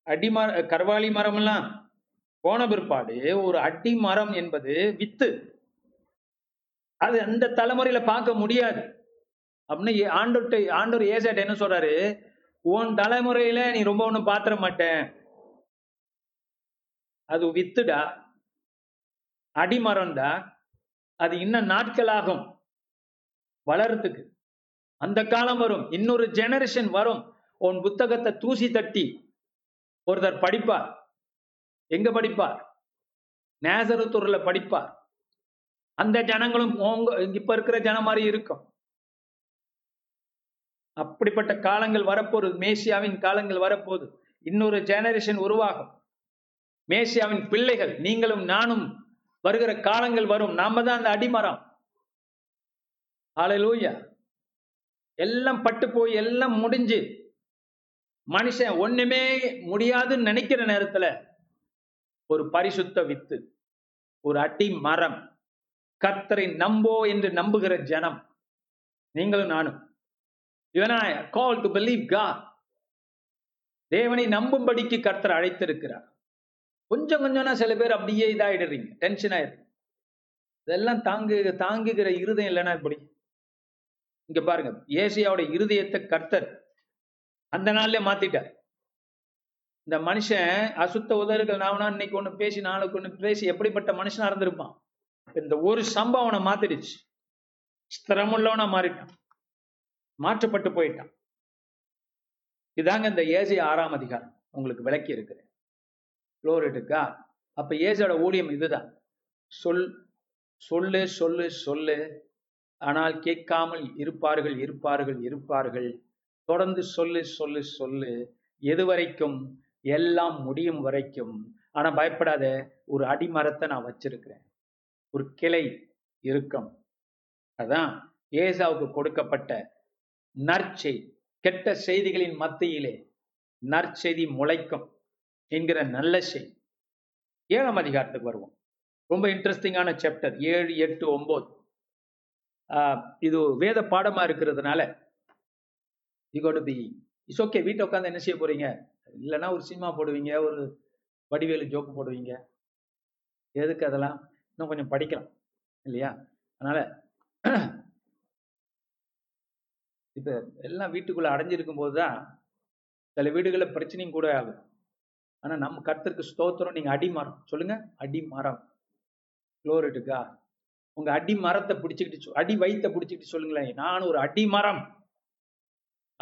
அடிமர கர்வாலி மரம் எல்லாம் போன பிற்பாடு ஒரு அடி மரம் என்பது வித்து. அது அந்த தலைமுறையில பார்க்க முடியாது. அப்படின்னு ஆண்டோட்ட ஆண்டோர் ஏசாட்ட என்ன சொல்றாரு? உன் தலைமுறையில நீ ரொம்ப ஒண்ணும் பாத்திர மாட்டேன். அது வித்துடா. அடிமரம்டா அது இன்னும் நாட்கள் ஆகும். வளர்றதுக்கு அந்த காலம் வரும். இன்னொரு ஜெனரேஷன் வரும். உன் புத்தகத்தை தூசி தட்டி ஒருத்தர் படிப்பார். எங்க படிப்பார்? நேசரத்தூர்ல படிப்பார். அந்த ஜனங்களும் இப்ப இருக்கிற ஜனம் மாதிரி இருக்கும். அப்படிப்பட்ட காலங்கள் வரப்போகுது. மேசியாவின் காலங்கள் வரப்போகுது. இன்னொரு ஜெனரேஷன் உருவாகும். மேசியாவின் பிள்ளைகள் நீங்களும் நானும் வருகிற காலங்கள் வரும். நாம தான் அந்த அடிமரம். ஹalleluya. எல்லாம் பட்டு போய் எல்லாம் முடிஞ்சு. மனுஷன் ஒண்ணுமே முடியாதுன்னு நினைக்கிற நேரத்துல ஒரு பரிசுத்த வித்து ஒரு அடி மரம் கர்த்தரை நம்போ என்று நம்புகிற ஜனம் நீங்களும் நானும். இவனா கால் டு பிலீவ் கா தேவனை நம்பும்படிக்கு கர்த்தர் அழைத்திருக்கிறார். கொஞ்சம் கொஞ்சம்னா சில பேர் அப்படியே இதாயிடுறீங்க டென்ஷன் ஆயிடுறீங்க. இதெல்லாம் தாங்கு தாங்குகிற இருதயம் இல்லைன்னா இப்படி. இங்க பாருங்க ஏசியாவோட இருதயத்தை கர்த்தர் அந்த நாள்ல மாத்திட்டார். இந்த மனுஷன் அசுத்த உதறுகள் நாவனா இன்னைக்கு ஒண்ணு பேசி நாளைக்கு ஒண்ணு பேசி எப்படிப்பட்ட மனுஷனா இருந்திருப்பான்? இந்த ஒரு சம்பவம் மாத்திடுச்சு. ஸ்திரமுள்ளவனா மாறிட்டான். மாற்றப்பட்டு போயிட்டான். இதாங்க இந்த ஏசி ஆறாம் அதிகாரம். உங்களுக்கு விளக்கி இருக்கிறேன். குளோரிட்டுக்கா அப்ப ஏசியோட ஊழியம் இதுதான். சொல் சொல்லு சொல்லு சொல்லு. ஆனால் கேட்காமல் இருப்பார்கள் இருப்பார்கள் இருப்பார்கள். தொடர்ந்து சொல்லு சொல்லு சொல்லு. எது வரைக்கும் எல்லாம் முடியும் வரைக்கும். ஆனா பயப்படாத. ஒரு அடிமரத்தை நான் வச்சிருக்கிறேன். ஒரு கிளை இருக்கும் அதான் ஏசாவுக்கு கொடுக்கப்பட்ட நற்செய்தி கெட்ட செய்திகளின் மத்தியிலே நற்செய்தி முளைக்கும் என்கிற நல்ல செய்தி ஏழாம் அதிகாரத்துக்கு வருவோம். ரொம்ப இன்ட்ரெஸ்டிங்கான சாப்டர் ஏழு எட்டு ஒன்பது இது வேத பாடமா இருக்கிறதுனால யூ பி இட்ஸ் ஓகே வீட்டை உட்காந்து என்ன செய்ய போறீங்க? இல்லைன்னா ஒரு சினிமா போடுவீங்க ஒரு வடிவேலு ஜோக்கு போடுவீங்க. எதுக்கு அதெல்லாம்? இன்னும் கொஞ்சம் படிக்கலாம் இல்லையா? அதனால இப்ப எல்லாம் வீட்டுக்குள்ள அடைஞ்சிருக்கும் போதுதான் சில வீடுகளில் பிரச்சனையும் கூட ஆகும். ஆனா நம்ம கர்த்தருக்கு ஸ்தோத்திரம் நீங்க அடிமரம் சொல்லுங்க அடிமாறம் குளோரிட்டுக்கா உங்க அடி மரத்தை பிடிச்சிக்கிட்டு அடி வைத்த பிடிச்சிக்கிட்டு சொல்லுங்களேன். நான் ஒரு அடிமரம்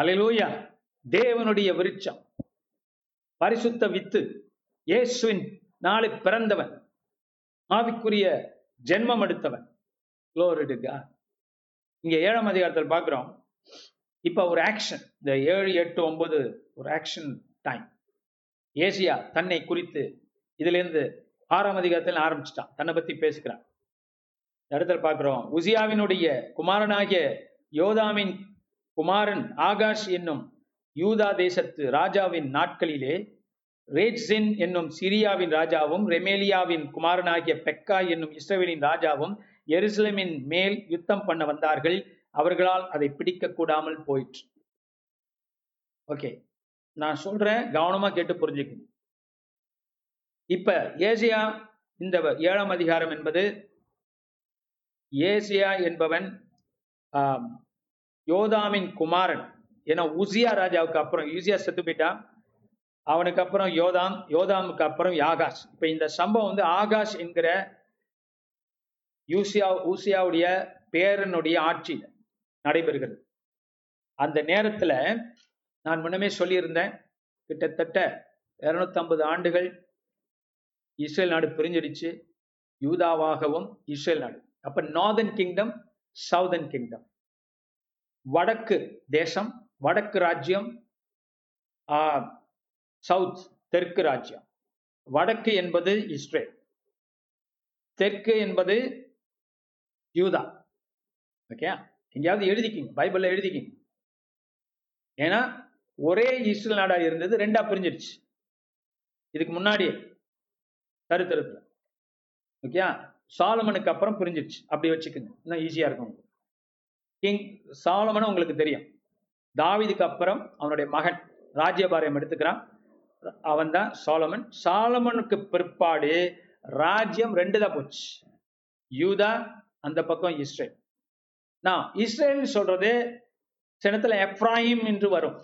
அலையிலூயா தேவனுடைய விருட்சம். பரிசுத்த வித்து. இயேசுவின் நாளை பிறந்தவன். ஆவிக்குரிய ஜென்மம் எடுத்தவன். இங்க ஏழாம் அதிகாரத்தில் பாக்குறோம் இப்ப ஒரு ஆக்ஷன் இந்த ஏழு எட்டு ஒன்பது ஒரு ஆக்ஷன் டைம் ஏசியா தன்னை குறித்து இதுல இருந்து ஆறாம் அதிகாரத்தில் ஆரம்பிச்சிட்டான். தன்னை பத்தி பேசுகிறான். இடத்துல பார்க்கிறோம். உசியாவினுடைய குமாரனாகிய யோதாமின் குமாரன் ஆகாஷ் என்னும் யூதா தேசத்து ராஜாவின் நாட்களிலே ரேட்ஸின் என்னும் சிரியாவின் ராஜாவும் ரெமேலியாவின் குமாரனாகிய பெக்கா என்னும் இஸ்ரவேலின் ராஜாவும் எருசலேமின் மேல் யுத்தம் பண்ண வந்தார்கள். அவர்களால் அதை பிடிக்க கூடாமல் போயிற்று. ஓகே. நான் சொல்றேன் கவனமா கேட்டு புரிஞ்சுக்கணும். இப்ப ஏசியா இந்த ஏழாம் அதிகாரம் என்பது ஏசியா என்பவன் யோதாமின் குமாரன் ஏன்னா உசியா ராஜாவுக்கு அப்புறம் யூசியா செத்து போயிட்டான். அவனுக்கு அப்புறம் யோதாம் யோதாமுக்கு அப்புறம் யாகாஷ் இப்ப இந்த சம்பவம் வந்து ஆகாஷ் என்கிற யூசியா ஊசியாவுடைய பேரனுடைய ஆட்சியில் நடைபெறுகிறது. அந்த நேரத்துல நான் முன்னமே சொல்லியிருந்தேன் கிட்டத்தட்ட 250 ஆண்டுகள் இஸ்ரேல் நாடு பிரிஞ்சிடுச்சு. யூதாவாகவும் இஸ்ரேல் நாடு. அப்ப நார்தன் கிங்டம் சவுதன் கிங்டம் வடக்கு தேசம் வடக்கு ராஜ்யம் சவுத் தெற்கு ராஜ்யம். வடக்கு என்பது இஸ்ரேல். தெற்கு என்பது யூதா. ஓகே எங்கேயாவது எழுதிக்கிங்க பைபிள்ல எழுதிக்கிங்க. ஏன்னா ஒரே இஸ்ரேல் நாடா இருந்தது ரெண்டா பிரிஞ்சிருச்சு. இதுக்கு முன்னாடியே சரித்திரத்துல ஓகே சாலமனுக்கு அப்புறம் பிரிஞ்சிருச்சு. அப்படி வச்சுக்கோங்க. இன்னும் ஈஸியா இருக்கும் உங்களுக்கு. கிங் சாலமன் உங்களுக்கு தெரியும். தாவீதுக்கு அப்புறம் அவனுடைய மகன் ராஜ்யபாரியம் எடுத்துக்கிறான். அவன் தான் சாலமன். சாலமனுக்கு பிற்பாடு ராஜ்யம் ரெண்டு தான் போச்சு. யூதா அந்த பக்கம் இஸ்ரேல். நான் இஸ்ரேல் சொல்றது சினத்துல எப்ராஹிம் என்று வரும்.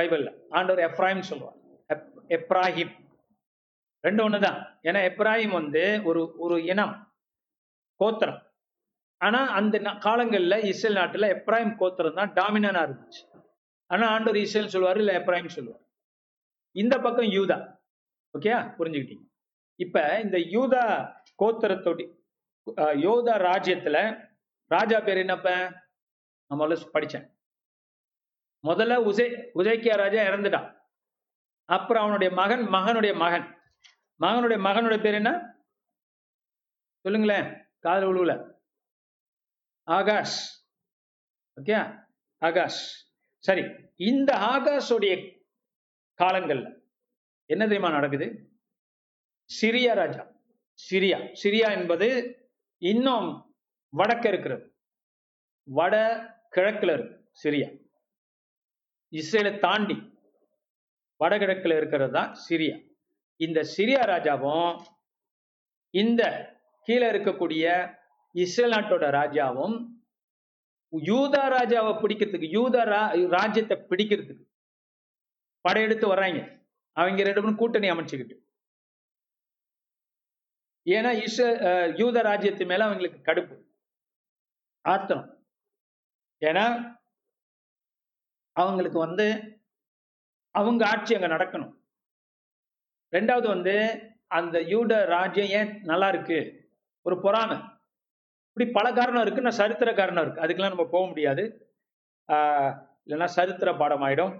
பைபிள்ல. ஆண்டவர் எப்ராஹிம் சொல்லுவார். எப்- எப்ராஹிம். ரெண்டு ஒண்ணுதான். ஏன்னா எப்ராஹிம் வந்து ஒரு ஒரு இனம் கோத்திரம். ஆனா அந்த காலங்களில் காலங்கள்ல இஸ்ரேல் நாட்டில் எப்ராஹிம் கோத்திரம் தான் டாமினனா இருந்துச்சு. ஆனா ஆண்டவர் இஸ்ரேல் சொல்லுவாரு இல்ல எப்ராஹிம் சொல்லுவார் இந்த பக்கம் யூதா. ஓகே புரிஞ்சுக்கிட்டீங்க? இப்ப இந்த யூதா கோத்திரத்தோடி யோதா ராஜ்யத்தில் ராஜா பேர் என்னப்ப? நான் முதல்ல படிச்சேன். முதல்ல உசை உசைக்கியா ராஜா இறந்துட்டான். அப்புறம் அவனுடைய மகன் மகனுடைய மகன். மகனுடைய மகனுடைய பேர் என்ன? சொல்லுங்களேன். காதல் உழுவுல ஆகாஷ். ஓகே? ஆகாஷ். சரி. இந்த ஆகாஷோடைய காலங்கள்ல என்ன தெரியுமா நடக்குது? சிரியா ராஜா. சிரியா. சிரியா என்பது இன்னும் வடக்க இருக்கிறது. வட கிழக்குல இருக்கு சிரியா. இஸ்ரேலை தாண்டி வடகிழக்குல இருக்கிறது தான் சிரியா. இந்த சிரியா ராஜாவும் இந்த கீழே இருக்கக்கூடிய இஸ்ரேல் நாட்டோட ராஜாவும் யூதா ராஜாவை பிடிக்கிறதுக்கு யூதா ரா ராஜ்யத்தை பிடிக்கிறதுக்கு படையெடுத்து வர்றாங்க. அவங்க ரெண்டு பேரும் கூட்டணி அமைச்சுக்கிட்டு. ஏன்னா இஸ் யூத ராஜ்யத்து மேல அவங்களுக்கு கடுப்பு. ஆத்திரம். ஏன்னா அவங்களுக்கு வந்து அவங்க ஆட்சி அங்க நடக்கணும். ரெண்டாவது வந்து அந்த யூட ராஜ்யம் ஏன் நல்லா இருக்கு? ஒரு பொறாமை. இப்படி பல காரணம் இருக்கு நான் சரித்திர காரணம் இருக்கு. அதுக்கெல்லாம் நம்ம போக முடியாது. இல்லைன்னா சரித்திர பாடம் ஆயிடும்.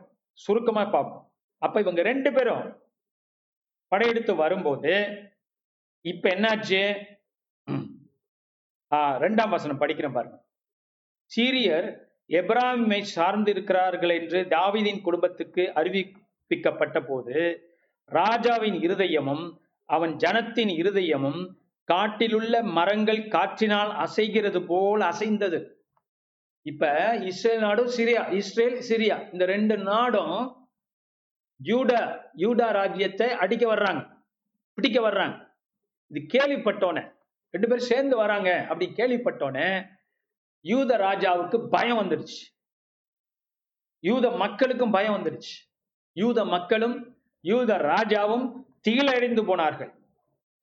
சுருக்கமாக பார்ப்போம். அப்ப இவங்க ரெண்டு பேரும் படையெடுத்து வரும்போது இப்ப என்னாச்சு? ரெண்டாம் வசனம் படிக்கிறேன் பாருங்க. சீரியர் எப்ராஹிமை சார்ந்திருக்கிறார்கள் என்று தாவிதின் குடும்பத்துக்கு அறிவிப்பிக்கப்பட்ட போது ராஜாவின் இருதயமும் அவன் ஜனத்தின் இருதயமும் காட்டிலுள்ள மரங்கள் காற்றினால் அசைகிறது போல் அசைந்தது. இப்ப இஸ்ரேல் நாடும் சிரியா இஸ்ரேல் சிரியா இந்த ரெண்டு நாடும் யூடா யூடா ராஜ்யத்தை அடிக்க வர்றாங்க பிடிக்க வர்றாங்க. இது கேள்விப்பட்டோன்னே ரெண்டு பேரும் சேர்ந்து வராங்க அப்படி கேள்விப்பட்டோன்னே யூத ராஜாவுக்கு பயம் வந்துடுச்சு யூத மக்களுக்கும் பயம் வந்துடுச்சு யூத மக்களும் யூத ராஜாவும் தீழடைந்து போனார்கள்.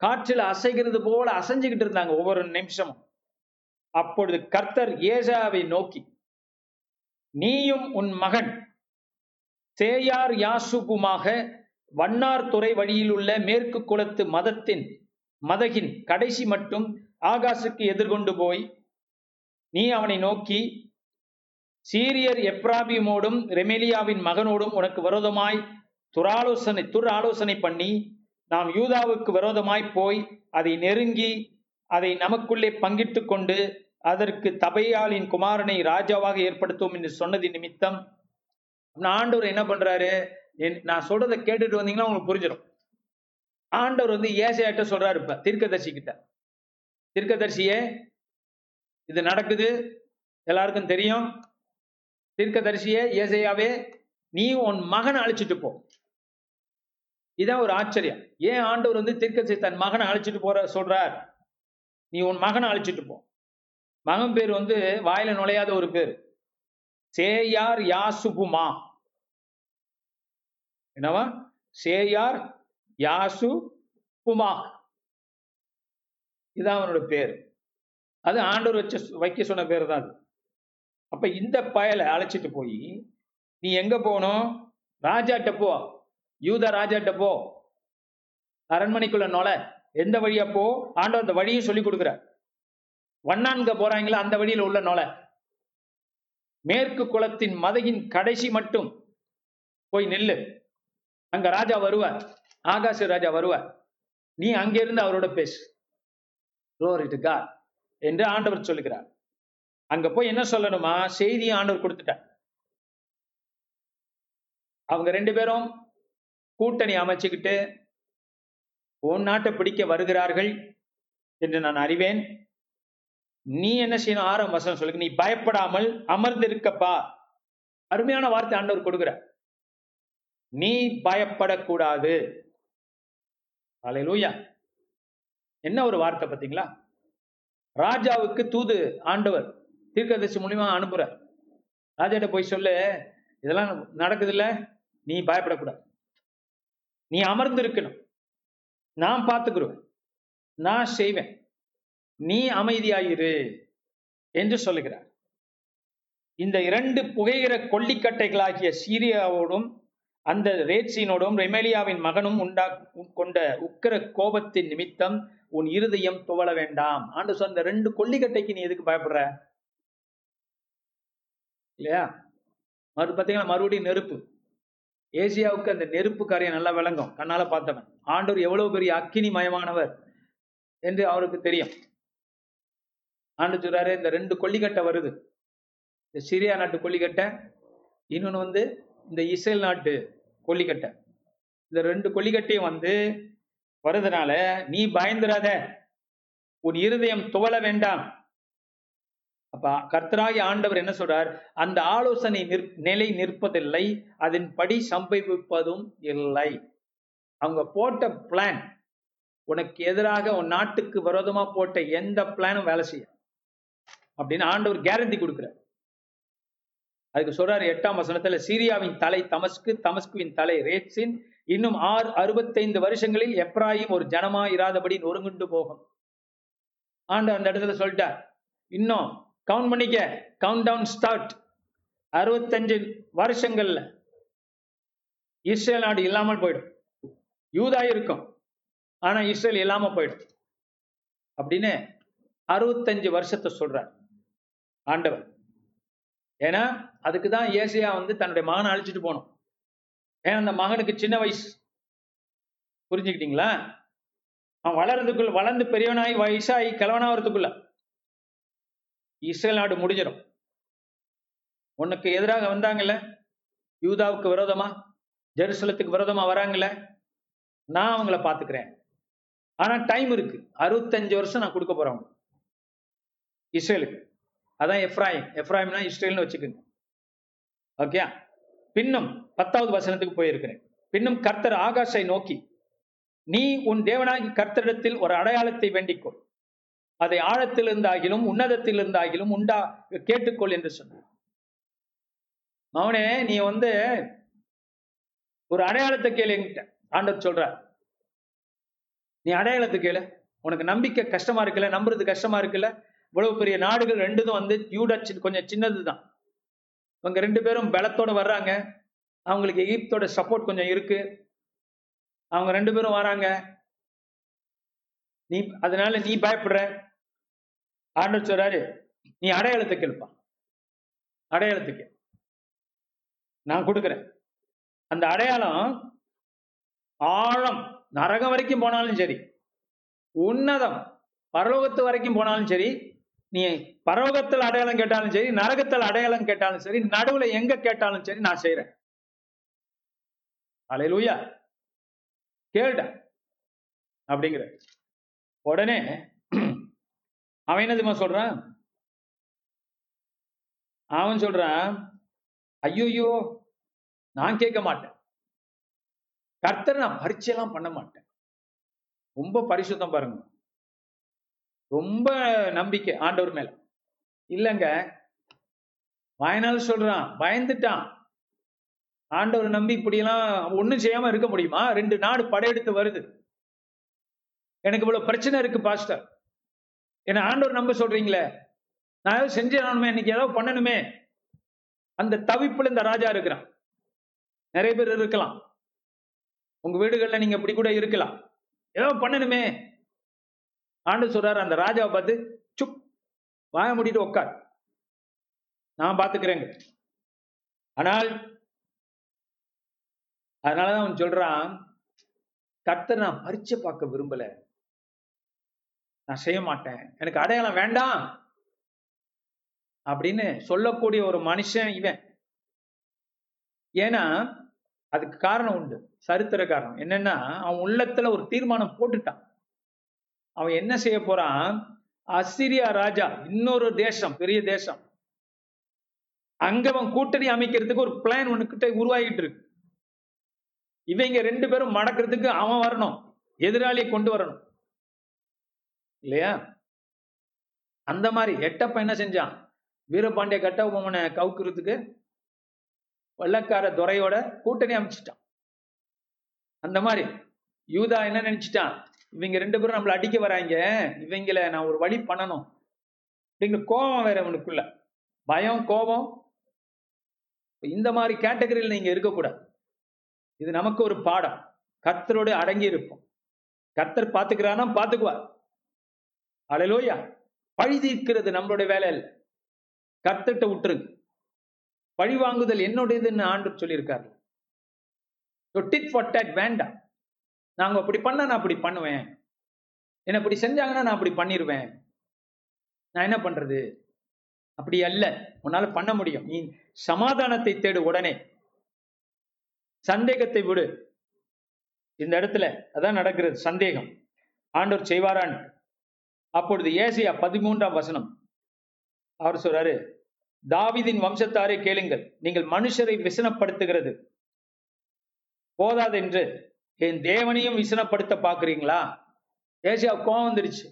காற்றில் அசைகிறது போல அசைஞ்சுக்கிட்டு இருந்தாங்க ஒவ்வொரு நிமிஷமும். அப்பொழுது கர்த்தர் ஏசாவை நோக்கி நீயும் உன் மகன் சேயார் யாசுகுமாக வண்ணார் துறை வழியில் உள்ள மேற்கு குளத்து மதத்தின் மதகின் கடைசி மட்டும் ஆகாசுக்கு எதிர்கொண்டு போய் நீ அவனை நோக்கி சீரியர் எப்ராபியமோடும் ரெமெலியாவின் மகனோடும் உனக்கு விரோதமாய் துராலோசனை துர் ஆலோசனை பண்ணி நாம் யூதாவுக்கு விரோதமாய் போய் அதை நெருங்கி அதை நமக்குள்ளே பங்கிட்டு கொண்டு அதற்கு தபையாளின் குமாரனை ராஜாவாக ஏற்படுத்துவோம் என்று சொன்னது நிமித்தம். ஆண்டவர் என்ன பண்றாரு? என்- நான் சொல்றதை கேட்டுட்டு வந்தீங்கன்னா உங்களுக்கு புரிஞ்சிடும் ஆண்டவர் வந்து ஏசையாட்ட சொல்றாரு இப்ப தீர்க்கதரிசி கிட்ட. தீர்க்கதரிசியே இது நடக்குது. எல்லாருக்கும் தெரியும். தீர்க்கதரிசியே ஏசையாவே நீ உன் மகனை அழிச்சிட்டு போ. இதான் ஒரு ஆச்சரியம். ஏன் ஆண்டவர் வந்து தீர்க்கதரிசி தன் மகனை அழைச்சிட்டு போற சொல்றார்? நீ உன் மகனை அழைச்சிட்டு போ. மகன் பேர் வந்து வாயில நுழையாத ஒரு பேர். சேயார் யாசுபுமா. என்னவா? சேயார் யாசு புமா இதான் அவனோட பேர். அது ஆண்டவர் வச்ச வைக்க சொன்ன பேர் தான் அது. அப்ப இந்த பயலை அழைச்சிட்டு போய் நீ எங்க போகணும்? ராஜாட்ட போ. யூத ராஜாட்ட போ. அரண்மனைக்குள்ள நொல எந்த வழியா போ? ஆண்டவர் அந்த வழியும் சொல்லி கொடுக்குற வண்ணான்க போறாங்களா அந்த வழியில உள்ள நொல மேற்கு குளத்தின் மதையின் கடைசி மட்டும் போய் நெல்லு. அங்க ராஜா வருவார். ஆகாச ராஜா வருவார். நீ அங்கிருந்து அவரோட பேசு. Glory என்று ஆண்டவர் சொல்லுகிறார். அங்க போய் என்ன சொல்லணுமா? செய்தியும் ஆண்டவர் கொடுத்துட்டார். அவங்க ரெண்டு பேரும் கூட்டணி அமைச்சுக்கிட்டு உன் நாட்டை பிடிக்க வருகிறார்கள் என்று நான் அறிவேன். நீ என்ன செய்யணும்? ஆறாம் வசனம் சொல்லுங்க நீ பயப்படாமல் அமர்ந்திருக்கப்பா. அருமையான வார்த்தை ஆண்டவர் கொடுக்குற நீ பயப்படக்கூடாது. அலையலூயா என்ன ஒரு வார்த்தை பார்த்தீங்களா? ராஜாவுக்கு தூது ஆண்டவர் தீர்க்கதரிசி மூலியமா அனுப்புற ராஜாட்ட போய் சொல்லு இதெல்லாம் நடக்குது இல்ல நீ பயப்படக்கூடாது. நீ அமர்ந்து இருக்கணும் நான் பார்த்துக்கிறோம் நான் செய்வேன். நீ அமைதியாயிரு என்று சொல்லுகிறார். இந்த இரண்டு புகையிற கொல்லிக்கட்டைகளாகிய சீரியாவோடும் அந்த ரேட்சினோடும் ரெமேலியாவின் மகனும் உண்டா கொண்ட உக்கிர கோபத்தின் நிமித்தம் உன் இருதயம் துவள வேண்டாம். ஆண்டு சொன்ன ரெண்டு கொல்லிக்கட்டைக்கு நீ எதுக்கு பயப்படுற? இல்லையா? மறு பார்த்தீங்கன்னா மறுபடியும் நெருப்பு. ஏசியாவுக்கு அந்த நெருப்பு காரியம் நல்லா விளங்கும். கண்ணால பார்த்தவன். ஆண்டவர் எவ்வளவு பெரிய அக்கினி மயமானவர் என்று அவருக்கு தெரியும். ஆண்டு சொல்றாரு இந்த ரெண்டு கொல்லிக்கட்டை வருது. இந்த சிரியா நாட்டு கொல்லிக்கட்டை இன்னொன்று வந்து இந்த இஸ்ரேல் நாட்டு கொல்லிக்கட்டை. இந்த ரெண்டு கொல்லிக்கட்டையும் வந்து வருதுனால நீ பயந்துராத. உன் இருதயம் துவள வேண்டாம். அப்ப கர்த்தராகி ஆண்டவர் என்ன சொல்றார்? அந்த ஆலோசனை நிற் நிலை நிற்பதில்லை அதன்படி சம்பவிப்பதும் இல்லை. அவங்க போட்ட பிளான் உனக்கு எதிராக உன் நாட்டுக்கு விரோதமா போட்ட எந்த பிளானும் வேலை செய்ய அப்படின்னு ஆண்டவர் கேரண்டி கொடுக்கிறார். அதுக்கு சொல்றாரு எட்டாம் வசனத்துல சீரியாவின் தலை தமஸ்கு தமஸ்குவின் தலை ரேட்சின் இன்னும் ஆறு அறுபத்தைந்து வருஷங்களில் எப்ராஹிம் ஒரு ஜனமா இராதபடி நொறுங்குண்டு போகும். ஆண்டு அந்த இடத்துல சொல்லிட்டார் இன்னும் கவுண்ட் பண்ணிக்க. கவுண்ட் டவுன் ஸ்டார்ட் அறுபத்தஞ்சு வருஷங்கள்ல இஸ்ரேல் நாடு இல்லாமல் போயிடும். யூதா இருக்கும். ஆனா இஸ்ரேல் இல்லாம போயிடும் அப்படின்னு அறுபத்தஞ்சு வருஷத்தை சொல்றார். ஆண்டவர். ஏன்னா அதுக்கு தான் ஏசியா வந்து தன்னுடைய மகனை அழிச்சிட்டு போனோம். ஏன்னா அந்த மகனுக்கு சின்ன வயசு. புரிஞ்சுக்கிட்டீங்களா? அவன் வளர்றதுக்குள்ள வளர்ந்து பெரியவனாகி வயசாகி கிழவனாகிறதுக்குள்ள இஸ்ரேல் நாடு முடிஞ்சிடும். உனக்கு எதிராக வந்தாங்கல்ல? யூதாவுக்கு விரோதமா? ஜெருசலத்துக்கு விரோதமா வராங்கல்ல? நான் அவங்கள பாத்துக்கிறேன் ஆனா டைம் இருக்கு. அறுபத்தஞ்சு வருஷம் நான் கொடுக்க போறேன் இஸ்ரேலுக்கு. அதான் எஃப்ராயிம் எஃப்ராயிம்னா இஸ்ரேல்னு வச்சுக்கோங்க. ஓகே பின்னும் பத்தாவது வசனத்துக்கு போயிருக்கிறேன். பின்னும் கர்த்தர் ஆகாஷை நோக்கி நீ உன் தேவனாகி கர்த்தரிடத்தில் ஒரு அடையாளத்தை வேண்டிக்கொள். அதை ஆழத்தில் உன்னதத்திலிருந்தாகிலும் உன்னதத்தில் இருந்தாகிலும் உண்டா கேட்டுக்கொள் என்று சொன்னார். அவனே நீ வந்து ஒரு அடையாளத்தை கேளு என்கிட்ட. ஆண்டவர் சொல்றார். நீ அடையாளத்தை கேளு. உனக்கு நம்பிக்கை கஷ்டமா இருக்குல்ல நம்புறது கஷ்டமா இருக்குல்ல? இவ்வளவு பெரிய நாடுகள் ரெண்டுதும் வந்து யூடா கொஞ்சம் கொஞ்சம் சின்னதுதான். இவங்க ரெண்டு பேரும் பலத்தோட வர்றாங்க. அவங்களுக்கு எகிப்தோட சப்போர்ட் கொஞ்சம் இருக்கு. அவங்க ரெண்டு பேரும் வராங்க. நீ அதனால நீ பயப்படுற. ஆண்டு சொல்றாரு நீ அடையாளத்தை கேள்ப்பா. அடையாளத்துக்கு. நான் கொடுக்குறேன். அந்த அடையாளம் ஆழம். நரகம் வரைக்கும் போனாலும் சரி உன்னதம். பரலோகத்து வரைக்கும் போனாலும் சரி நீ பரலோகத்தில் அடையாளம் கேட்டாலும் சரி நரகத்தில் அடையாளம் கேட்டாலும் சரி நடுவுல எங்க கேட்டாலும் சரி நான் செய்யறேன் அலையிலூயா கேட்ட அப்படிங்கிற உடனே அவன் என்னதுமா சொல்றான் அவன் சொல்றான் ஐயோயோ நான் கேட்க மாட்டேன். கர்த்தர் நான் பரீட்சையெல்லாம் பண்ண மாட்டேன். ரொம்ப பரிசுத்தம் பாருங்க. ரொம்ப நம்பிக்கை ஆண்டவர் மேல. இல்லைங்க. வாயனால சொல்றான் பயந்துட்டான். ஆண்டவர் நம்பி இப்படியெல்லாம் ஒண்ணும் செய்யாம இருக்க முடியுமா? ரெண்டு நாடு படையெடுத்து வருது. எனக்கு இவ்வளவு பிரச்சனை இருக்கு பாஸ்டர். என்ன ஆண்டவர் நம்ப சொல்றீங்களே. நான் ஏதாவது செஞ்சானுமே இன்னைக்கு ஏதாவது பண்ணணுமே. அந்த தவிப்புல இந்த ராஜா இருக்கிறான். நிறைய பேர் இருக்கலாம். உங்க வீடுகள்ல நீங்க இப்படி கூட இருக்கலாம். ஏதோ பண்ணணுமே. ஆண்டு சொல்றாரு அந்த ராஜாவை பார்த்து சுப் வாய மூடிட்டு உட்கார் நான் பாத்துக்கிறேங்க. ஆனால் அதனாலதான் அவன் சொல்றான் கர்த்தர் நான் பரீட்சை பார்க்க விரும்பல. நான் செய்ய மாட்டேன். எனக்கு அடையாளம் வேண்டாம். அப்படின்னு சொல்லக்கூடிய ஒரு மனுஷன் இவன். ஏன்னா அதுக்கு காரணம் உண்டு. சரித்திர காரணம். என்னன்னா அவன் உள்ளத்துல ஒரு தீர்மானம் போட்டுட்டான். அவன் என்ன செய்ய போறான்? அசிரியா ராஜா இன்னொரு தேசம் பெரிய தேசம். அங்க அவன் கூட்டணி அமைக்கிறதுக்கு ஒரு பிளான் ஒண்ணுகிட்ட உருவாகிட்டு இருக்கு. இவங்க ரெண்டு பேரும் மடக்கிறதுக்கு அவன் வரணும். எதிராளியை கொண்டு வரணும். இல்லையா? அந்த மாதிரி எட்டப்ப என்ன செஞ்சான்? வீரபாண்டிய கட்டபொம்மனை கவுக்குறதுக்கு வெள்ளக்கார துறையோட கூட்டணி அமைச்சிட்டான். அந்த மாதிரி யூதா என்ன நினைச்சிட்டான்? இவங்க ரெண்டு பேரும் நம்மள அடிக்க வராங்க. இவங்கள நான் ஒரு வழி பண்ணணும். அப்படிங்கிற கோபம் வேற அவனுக்குள்ள பயம் கோபம். இந்த மாதிரி கேட்டகரியில் நீங்க இருக்கக்கூடாது. இது நமக்கு ஒரு பாடம். கர்த்தரோடு அடங்கி இருப்போம். கர்த்தர் பாத்துக்கிறானா பார்த்துக்குவார். அலலோயா பழி தீர்க்கிறது நம்மளுடைய வேலை இல்லை கர்த்தர்கிட்ட பழி வாங்குதல் என்னுடையதுன்னு ஆண்டு சொல்லியிருக்காரு. டிட் ஃபார் டேட் வேண்டாம். நாங்க அப்படி பண்ணா நான் அப்படி பண்ணுவேன். என்ன இப்படி செஞ்சாங்கன்னா நான் அப்படி பண்ணிடுவேன் நான் என்ன பண்றது? அப்படி அல்ல. உன்னால பண்ண முடியும். நீ சமாதானத்தை தேடு உடனே. சந்தேகத்தை விடு. இந்த இடத்துல அதான் நடக்கிறது. சந்தேகம். ஆண்டோர் செய்வாரான் அப்பொழுது ஏசியா பதிமூன்றாம் வசனம். அவர் சொல்றாரு தாவிதின் வம்சத்தாரே கேளுங்கள் நீங்கள் மனுஷரை விசனப்படுத்துகிறது. போதாதென்று என் தேவனையும் விசனப்படுத்த பாக்குறீங்களா ஏசியா கோவம் வந்துடுச்சு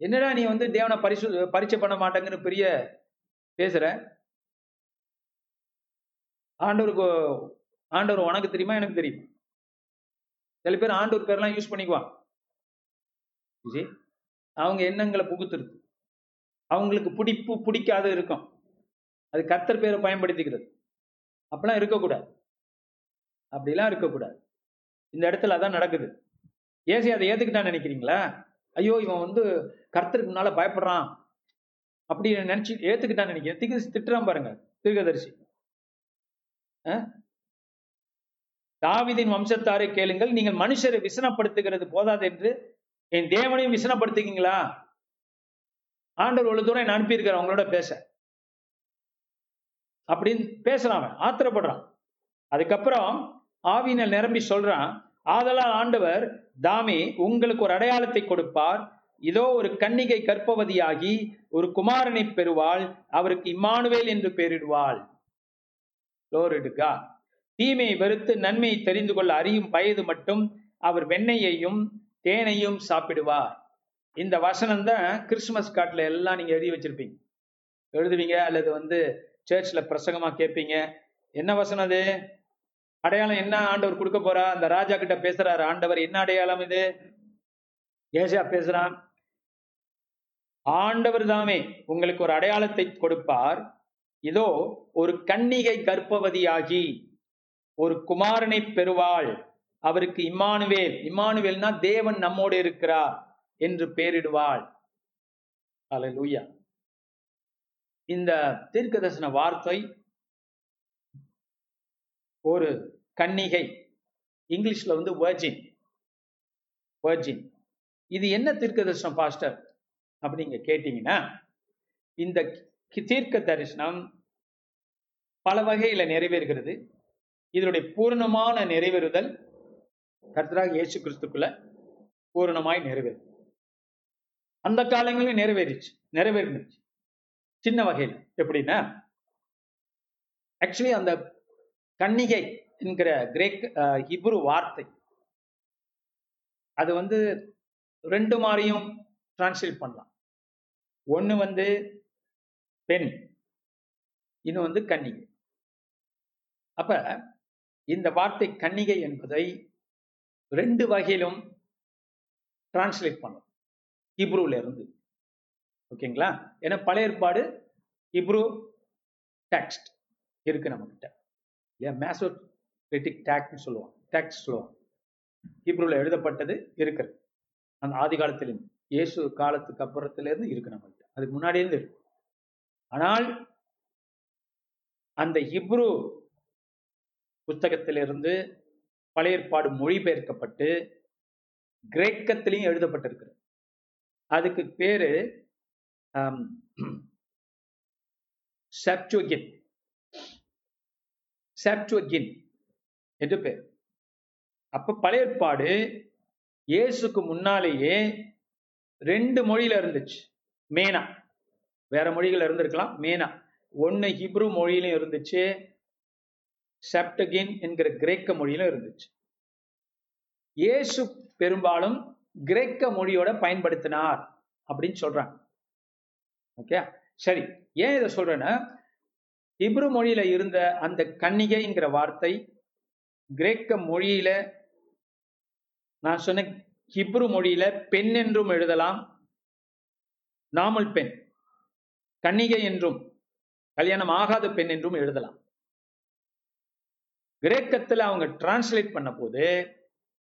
என்னடா நீ வந்து தேவனை பரிசு பரிச்சை பண்ண மாட்டேங்கன்னு பெரிய பேசுற? ஆண்டவருக்கு ஆண்டவர் உனக்கு தெரியுமா எனக்கு தெரியும். சில பேர் ஆண்டவர் பேர்லாம் யூஸ் பண்ணிக்குவான். அவங்க எண்ணங்களை புகுத்துருது அவங்களுக்கு பிடிப்பு பிடிக்காத இருக்கும். அது கர்த்தர் பேரை பயன்படுத்திக்கிறது. அப்படிலாம் இருக்கக்கூடாது. அப்படிலாம் இருக்கக்கூடாது. இந்த இடத்துல அதான் நடக்குது. ஏசி அதை ஏத்துக்கிட்டான்னு நினைக்கிறீங்களா? ஐயோ இவன் வந்து கர்த்தருக்கு முன்னால பயப்படுறான். அப்படி நினைச்சு ஏத்துக்கிட்டான்னு நினைக்கிறேன். திக்கு திட்டுறான் பாருங்க தீர்க்கதரிசி. தாவிதின் வம்சத்தாரை கேளுங்கள். நீங்கள் மனுஷரை விசனப்படுத்துகிறது போதாது என்று என் தேவனையும் விசனப்படுத்துக்கீங்களா ஆண்டவர் ஒரு தூரம் என்ன அனுப்பியிருக்கிற அவங்களோட பேச. அப்படின்னு பேசுறான் அவன் ஆத்திரப்படுறான். அதுக்கப்புறம் ஆவியினர் நிரம்பி சொல்றான் ஆதலால் ஆண்டவர் தாமே உங்களுக்கு ஒரு அடையாளத்தை கொடுப்பார். இதோ ஒரு கன்னிகை கற்பவதியாகி ஒரு குமாரனை பெறுவாள். அவருக்கு இம்மானுவேல் என்று பெயரிடுவாள். லோரிடுகா தீமையை வெறுத்து நன்மையை தெரிந்து கொள்ள அறியும் வயது மட்டும் அவர் வெண்ணையையும் தேனையும் சாப்பிடுவார். இந்த வசனம் தான் கிறிஸ்துமஸ் கார்டில் எல்லாம் நீங்க எழுதி வச்சிருப்பீங்க. எழுதுவீங்க அல்லது வந்து சர்ச்சில் பிரசங்கமா கேட்பீங்க. என்ன வசனம் அது? அடையாளம் என்ன ஆண்டவர் கொடுக்க போறா? அந்த ராஜா கிட்ட பேசுறாரு ஆண்டவர் என்ன அடையாளம் இது? ஏசியா பேசுறான். ஆண்டவர் தாமே உங்களுக்கு ஒரு அடையாளத்தை கொடுப்பார். இதோ ஒரு கன்னிகை கர்ப்பவதியாகி ஒரு குமாரனை பெறுவாள். அவருக்கு இம்மானுவேல் இம்மானுவேல்னா தேவன் நம்மோடு இருக்கிறார் என்று பெயரிடுவாள் லூயா இந்த தீர்க்கதர்சன வார்த்தை ஒரு கன்னிகை இங்கிலீஷ்ல வந்து வர்ஜின் வர்ஜின் இது என்ன தீர்க்க தரிசனம் பாஸ்டர் அப்படிங்க கேட்டீங்கன்னா இந்த தீர்க்க தரிசனம் பல வகையில நிறைவேறுகிறது. இதனுடைய பூரணமான நிறைவேறுதல் கர்த்தராக இயேசு கிறிஸ்துக்குள்ள பூரணமாய் நிறைவேறும். அந்த காலங்களிலும் நிறைவேறிச்சு நிறைவேறினுச்சு. சின்ன வகையில். எப்படின்னா ஆக்சுவலி அந்த கன்னிகை என்கிற கிரேக் ஹிப்ரு வார்த்தை அது வந்து ரெண்டு மாதிரியும் டிரான்ஸ்லேட் பண்ணலாம். ஒன்று வந்து பெண் இன்னும் வந்து கன்னிகை. அப்ப இந்த வார்த்தை கன்னிகை என்பதை ரெண்டு வகையிலும் டிரான்ஸ்லேட் பண்ணும். ஹிப்ரூல இருந்து. ஓகேங்களா? ஏன்னா பழைய ஏற்பாடு ஹிப்ரூ டெக்ஸ்ட் இருக்கு நம்ம கிட்ட ஏன் மேசோக்ரிட்டிக் டேக்ட்னு சொல்லுவாங்க. டேக்ஸ் சொல்லுவாங்க. ஹிப்ரூல எழுதப்பட்டது இருக்கிறது. அந்த ஆதி காலத்திலும் இயேசு காலத்துக்கு அப்புறத்துல இருந்து இருக்கு நம்மகிட்ட. அதுக்கு முன்னாடி இருந்து இருக்கு. ஆனால் அந்த இப்ரூ புத்தகத்திலிருந்து பழைய ஏற்பாடு மொழிபெயர்க்கப்பட்டு கிரேக்கத்திலையும் எழுதப்பட்டிருக்கிறது. அதுக்கு பேரு செப்டுகின் செப்டுகின் என்று பேர். அப்ப பழைய ஏற்பாடு இயேசுக்கு முன்னாலேயே ரெண்டு மொழியில இருந்துச்சு. மேனா. வேற மொழிகள் இருந்திருக்கலாம். மேனா. ஒன்னு ஹிப்ரு மொழியிலும் இருந்துச்சு. செப்டகின் என்கிற கிரேக்க மொழியிலும் இருந்துச்சு. இயேசு பெரும்பாலும் கிரேக்க மொழியோட பயன்படுத்தினார் அப்படின்னு சொல்றாங்க. ஓகே சரி ஏன் இதை சொல்றேன்னா இப்ரு மொழியில இருந்த அந்த கன்னிகைங்கிற வார்த்தை கிரேக்க மொழியில நான் சொன்ன ஹிப்ரு மொழியில பெண் என்றும் எழுதலாம் நாமல் பெண். கன்னிகை என்றும் கல்யாணம் ஆகாத பெண் என்றும் எழுதலாம். கிரேக்கத்தில் அவங்க டிரான்ஸ்லேட் பண்ண போது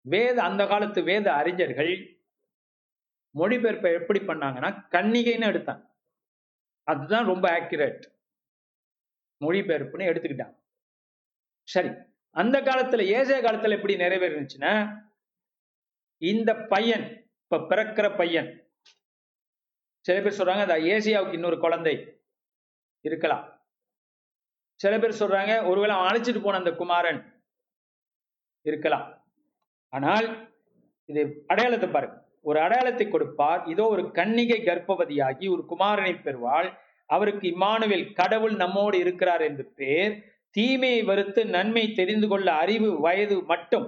வேத அந்த காலத்து வேத அறிஞர்கள் மொழிபெயர்ப்பை எப்படி பண்ணாங்கன்னா கன்னிகைன்னு எடுத்தாங்க. அதுதான் ரொம்ப ஆக்யூரேட் மொழிபெயர்ப்புன்னு எடுத்துக்கிட்டாங்க. சரி அந்த காலத்துல ஏசிய காலத்துல எப்படி நிறைவேறுச்சுன்னா இந்த பையன் இப்ப பிறக்கிற பையன் சில பேர் சொல்றாங்க அந்த ஏசியாவுக்கு இன்னொரு குழந்தை இருக்கலாம். சில பேர் சொல்றாங்க ஒருவேளை அவன் அழைச்சிட்டு போன அந்த குமாரன் இருக்கலாம். ஆனால் இது அடையாளத்தை பாருங்க. ஒரு அடையாளத்தை கொடுப்பார். இதோ ஒரு கன்னிகை கர்ப்பவதியாகி ஒரு குமாரனை பெறுவாள். அவருக்கு இம்மானுவேல் கடவுள் நம்மோடு இருக்கிறார் என்று பேர் தீமையை வருத்து நன்மை தெரிந்து கொள்ள அறிவு வயது மட்டும்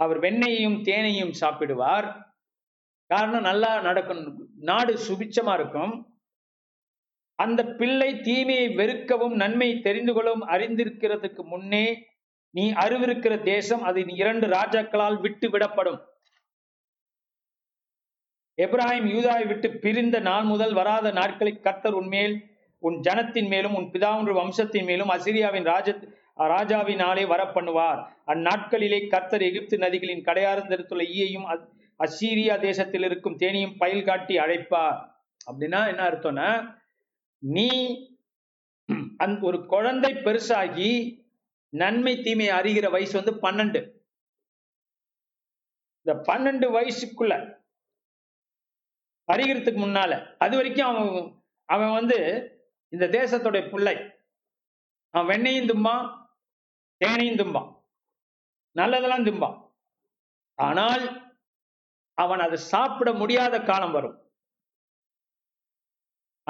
அவர் வெண்ணையையும் தேனையும் சாப்பிடுவார். காரணம் நல்லா நடக்கும் நாடு சுபிச்சமா இருக்கும். அந்த பிள்ளை தீமையை வெறுக்கவும் நன்மை தெரிந்து கொள்ளவும் அறிந்திருக்கிறதுக்கு முன்னே நீ அறிவிருக்கிற தேசம் அது இரண்டு ராஜாக்களால் விட்டு விடப்படும். எப்ராஹிம் யூதாவை விட்டு பிரிந்த நாள் முதல் வராத நாட்களை கத்தர் உன்மேல் உன் ஜனத்தின் மேலும் உன் பிதாவுன்ற வம்சத்தின் மேலும் அசிரியாவின் ராஜ ராஜாவினாலே வரப்பண்ணுவார். அந்நாட்களிலே கத்தர் எகிப்து நதிகளின் கடையார்ந்தெடுத்துள்ள ஈயையும் அசீரியா தேசத்தில் இருக்கும் தேனியும் பயில் காட்டி அழைப்பார். அப்படின்னா என்ன அர்த்தம்னா நீ அந் ஒரு குழந்தை பெருசாகி நன்மை தீமை அறிகிற வயசு வந்து பன்னெண்டு. இந்த பன்னெண்டு வயசுக்குள்ள அறிகிறதுக்கு முன்னால அது வரைக்கும் அவன் அவன் வந்து இந்த தேசத்துடைய பிள்ளை. அவன் வெண்ணையும் தும்பான் தேனையும் தும்பான். நல்லதெல்லாம் தும்பான். ஆனால் அவன் அதை சாப்பிட முடியாத காலம் வரும்.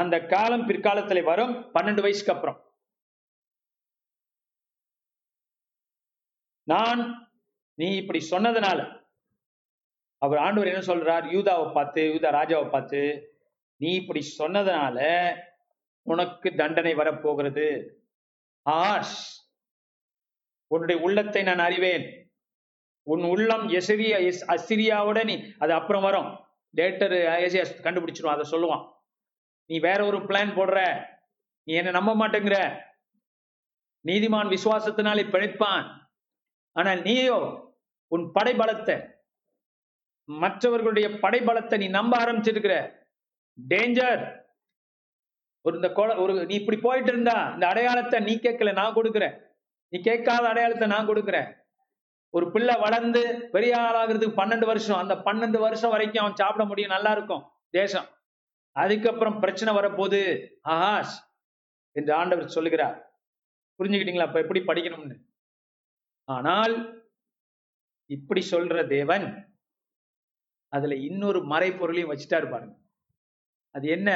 அந்த காலம் பிற்காலத்தில் வரும் பன்னெண்டு வயசுக்கு அப்புறம். நான் நீ இப்படி சொன்னதுனால அவர் ஆண்டவர் என்ன சொல்றார்? யூதாவை பார்த்து யூதா ராஜாவை பார்த்து நீ இப்படி சொன்னதுனால உனக்கு தண்டனை வரப்போகிறது. ஆஷ் உன்னுடைய உள்ளத்தை நான் அறிவேன். உன் உள்ளம் எசிரியா எஸ் அசிரியாவோட நீ அது அப்புறம் வரும். லேட்டர் கண்டுபிடிச்சிருவான் அதை சொல்லுவான். நீ வேற ஒரு பிளான் போடுற. நீ என்ன நம்ப மாட்டேங்கிற. நீதிமான் விசுவாசத்தினாலே பிழைப்பான். ஆனால் நீயோ உன் படைபலத்தை மற்றவர்களுடைய படைபலத்தை நீ நம்ப ஆரம்பிச்சிருக்கிற. டேஞ்சர் ஒரு இந்த கொலை ஒரு நீ இப்படி போயிட்டு இருந்தா இந்த அடையாளத்தை நீ கேட்கல நான் கொடுக்குறேன். நீ கேட்காத அடையாளத்தை நான் கொடுக்குறேன். ஒரு பிள்ளை வளர்ந்து பெரிய ஆளாகிறதுக்கு பன்னெண்டு வருஷம் அந்த பன்னெண்டு வருஷம் வரைக்கும் அவன் சாப்பிட முடியும் நல்லா இருக்கும் தேசம். அதுக்கப்புறம் பிரச்சனை வரப்போகுது. ஆஹாஷ் என்று ஆண்டவர் சொல்லுகிறார். புரிஞ்சுக்கிட்டீங்களா? அப்ப எப்படி படிக்கணும்னு? ஆனால் இப்படி சொல்ற தேவன் அதுல இன்னொரு மறைப்பொருளையும் வச்சுட்டா இருப்பாரு அது என்ன?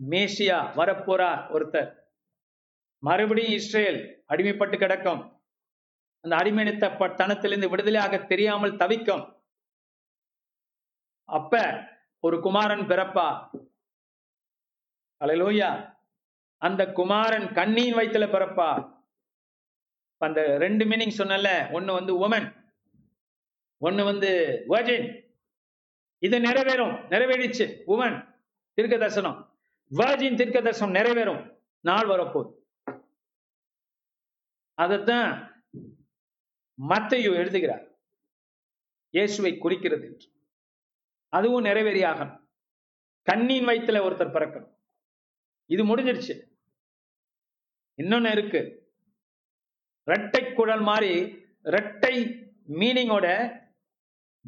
மேசியா வரப்போறார் ஒருத்தர். மறுபடியும் இஸ்ரேல் அடிமைப்பட்டு கிடக்கும். அந்த அடிமைத்த தனத்திலிருந்து விடுதலையாக தெரியாமல் தவிக்கும். அப்ப ஒரு குமாரன் பிறப்பா? அலையிலோயா அந்த குமாரன் கண்ணியின் வயித்துல பிறப்பா? அந்த ரெண்டு மீனிங் சொன்னல ஒன்னு வந்து உமன் ஒன்னு வந்து வர்ஜின் இது நிறைவேறும் நிறைவேறிச்சு உமன் தீர்க்க தரிசனம் வர்ஜின் தீர்க்க தரிசனம் நிறைவேறும் நாள் வரப்போகுது. அதைத்தான் மத்தையும் எழுதுகிறார். இயேசுவை குறிக்கிறது என்று. அதுவும் நிறைவேறியாகணும். கண்ணின் வயித்துல ஒருத்தர் பிறக்கணும். இது முடிஞ்சிருச்சு இன்னொன்னு இருக்கு. ரெட்டை குழல் மாதிரி ரெட்டை மீனிங்கோட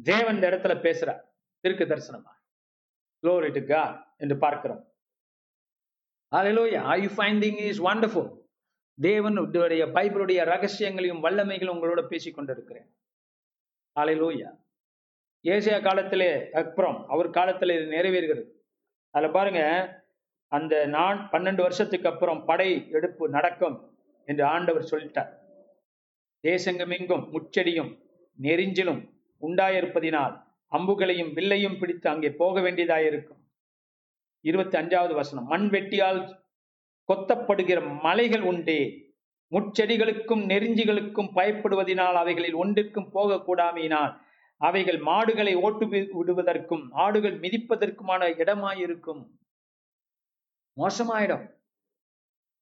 தேவன் இந்த இடத்துல பேசுறார். திருக்கு தரிசனமா. Glory என்று பார்க்கிறோம். Hallelujah. Are you is is wonderful? தேவனுடைய பைபிளுடைய ரகசியங்களையும் வல்லமைகளும் உங்களோட பேசிக் கொண்டிருக்கிறேன் Hallelujah. ஏசியா காலத்திலே அப்புறம் அவர் காலத்தில் இது நிறைவேறுகிறது. அதில் பாருங்க அந்த நான் பன்னெண்டு வருஷத்துக்கு அப்புறம் படை எடுப்பு நடக்கும் என்று ஆண்டவர் சொல்லிட்டார். தேசங்கமெங்கும் முச்செடியும் நெறிஞ்சிலும் உண்டாயிருப்பதினால் அம்புகளையும் வில்லையும் பிடித்து அங்கே போக வேண்டியதாயிருக்கும். இருபத்தி அஞ்சாவது வசனம் மண் வெட்டியால் கொத்தப்படுகிற மலைகள் உண்டே முட்செடிகளுக்கும் நெறிஞ்சிகளுக்கும் பயப்படுவதினால் அவைகளில் ஒன்றிற்கும் போகக்கூடாமையினால் அவைகள் மாடுகளை ஓட்டு விடுவதற்கும் ஆடுகள் மிதிப்பதற்குமான இடமாயிருக்கும். மோசமாயிடும்.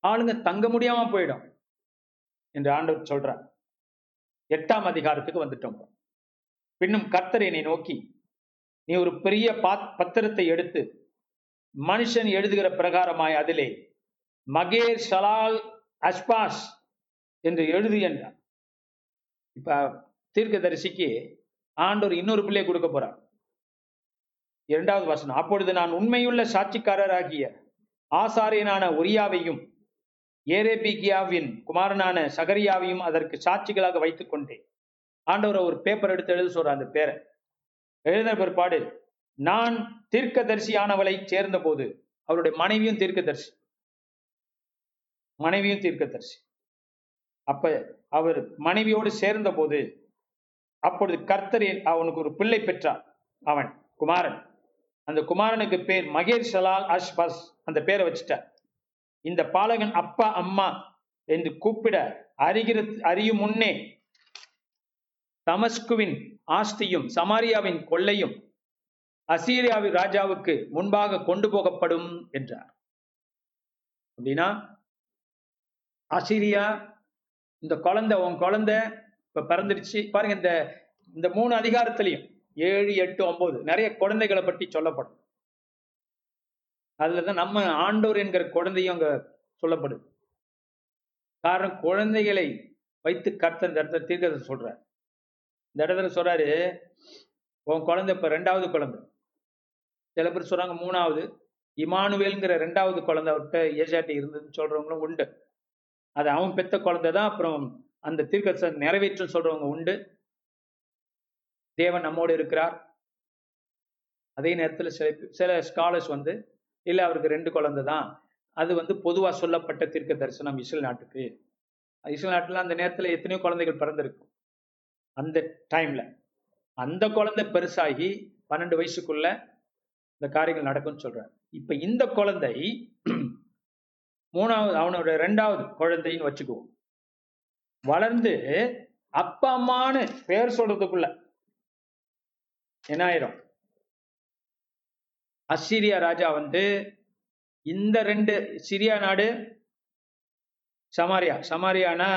ஆளுங்க தங்க முடியாம போயிடும் என்று ஆண்டவர் சொல்றார். எட்டாம் அதிகாரத்துக்கு வந்துட்டோம். பின்னும் கர்த்தர் என்னை நோக்கி நீ ஒரு பெரிய பாத் பத்திரத்தை எடுத்து மனுஷன் எழுதுகிற பிரகாரமாய் அதிலே மகேர் சலால் அஸ்பாஸ் என்று எழுது என்றார். இப்ப தீர்க்கதரிசிக்கு ஆண்டவர் இன்னொரு பிள்ளையை கொடுக்க போறார். இரண்டாவது வசனம் அப்பொழுது நான் உண்மையுள்ள சாட்சிக்காரராகிய ஆசாரியனான ஒரியாவையும் ஏரேபிகியாவின் குமாரனான சகரியாவையும் அதற்கு சாட்சிகளாக வைத்துக் கொண்டேன். ஆண்டவர் ஒரு பேப்பர் எடுத்து எழுத சொல்ற அந்த பேரை. எழுதின பிற்பாடு நான் தீர்க்கதரிசியானவளை சேர்ந்த போது அவருடைய மனைவியும் தீர்க்கதரிசி. மனைவியும் தீர்க்கதரிசி. அப்ப அவர் மனைவியோடு சேர்ந்த போது அப்பொழுது கர்த்தரில் அவனுக்கு ஒரு பிள்ளை பெற்றான் அவன் குமாரன். அந்த குமாரனுக்கு பேர் மகேர் சலால் அஷ்பஸ் அந்த பேரை வச்சுட்டார். இந்த பாலகன் அப்பா அம்மா என்று கூப்பிட அறிகிற அறியும் முன்னே தமஸ்குவின் ஆஸ்தியும் சமாரியாவின் கொள்ளையும் அசீரியாவின் ராஜாவுக்கு முன்பாக கொண்டு போகப்படும் என்றார். அப்படின்னா அசீரியா இந்த குழந்தை உன் குழந்தை இப்ப பறந்துடுச்சு. பாருங்க இந்த இந்த மூணு அதிகாரத்திலையும் ஏழு எட்டு ஒன்பது நிறைய குழந்தைகளை பற்றி சொல்லப்படும். அதுலதான் நம்ம ஆண்டோர் என்கிற குழந்தையும் அங்க சொல்லப்படுது. காரணம் குழந்தைகளை வைத்து கர்த்த இந்த இடத்துல தீர்க்கதை சொல்றாரு. இந்த இடத்துல சொல்றாரு உன் குழந்தை இப்ப ரெண்டாவது குழந்தை. சில பேர் சொல்றாங்க மூணாவது. இமானுவேல்ங்கிற ரெண்டாவது குழந்தை அவர்கிட்ட ஏஜாட்டி இருந்ததுன்னு சொல்றவங்களும் உண்டு. அது அவன் பெத்த குழந்தை தான் அப்புறம் அந்த தீர்க்க நிறைவேற்றும் சொல்றவங்க உண்டு. தேவன் நம்மோடு இருக்கிறார். அதே நேரத்தில் சில சில ஸ்காலர்ஸ் வந்து இல்லை அவருக்கு ரெண்டு குழந்தை தான். அது வந்து பொதுவாக சொல்லப்பட்ட தீர்க்க தரிசனம் இஸ்ரேல் நாட்டுக்கு. இஸ்ரேல் நாட்டில் அந்த நேரத்தில் எத்தனையோ குழந்தைகள் பிறந்திருக்கும். அந்த டைம்ல அந்த குழந்தை பெருசாகி பன்னெண்டு வயசுக்குள்ள இந்த காரியங்கள் நடக்கும்னு சொல்கிறார் இப்போ இந்த குழந்தை மூணாவது அவனோட ரெண்டாவது குழந்தைன்னு வச்சுக்குவோம். வளர்ந்து அப்பா அம்மான்னு பேர் சொல்றதுக்குள்ள என்ன ஆயிரும் அசிரியா ராஜா வந்து இந்த ரெண்டு சிரியா நாடு சமாரியா சமாரியானா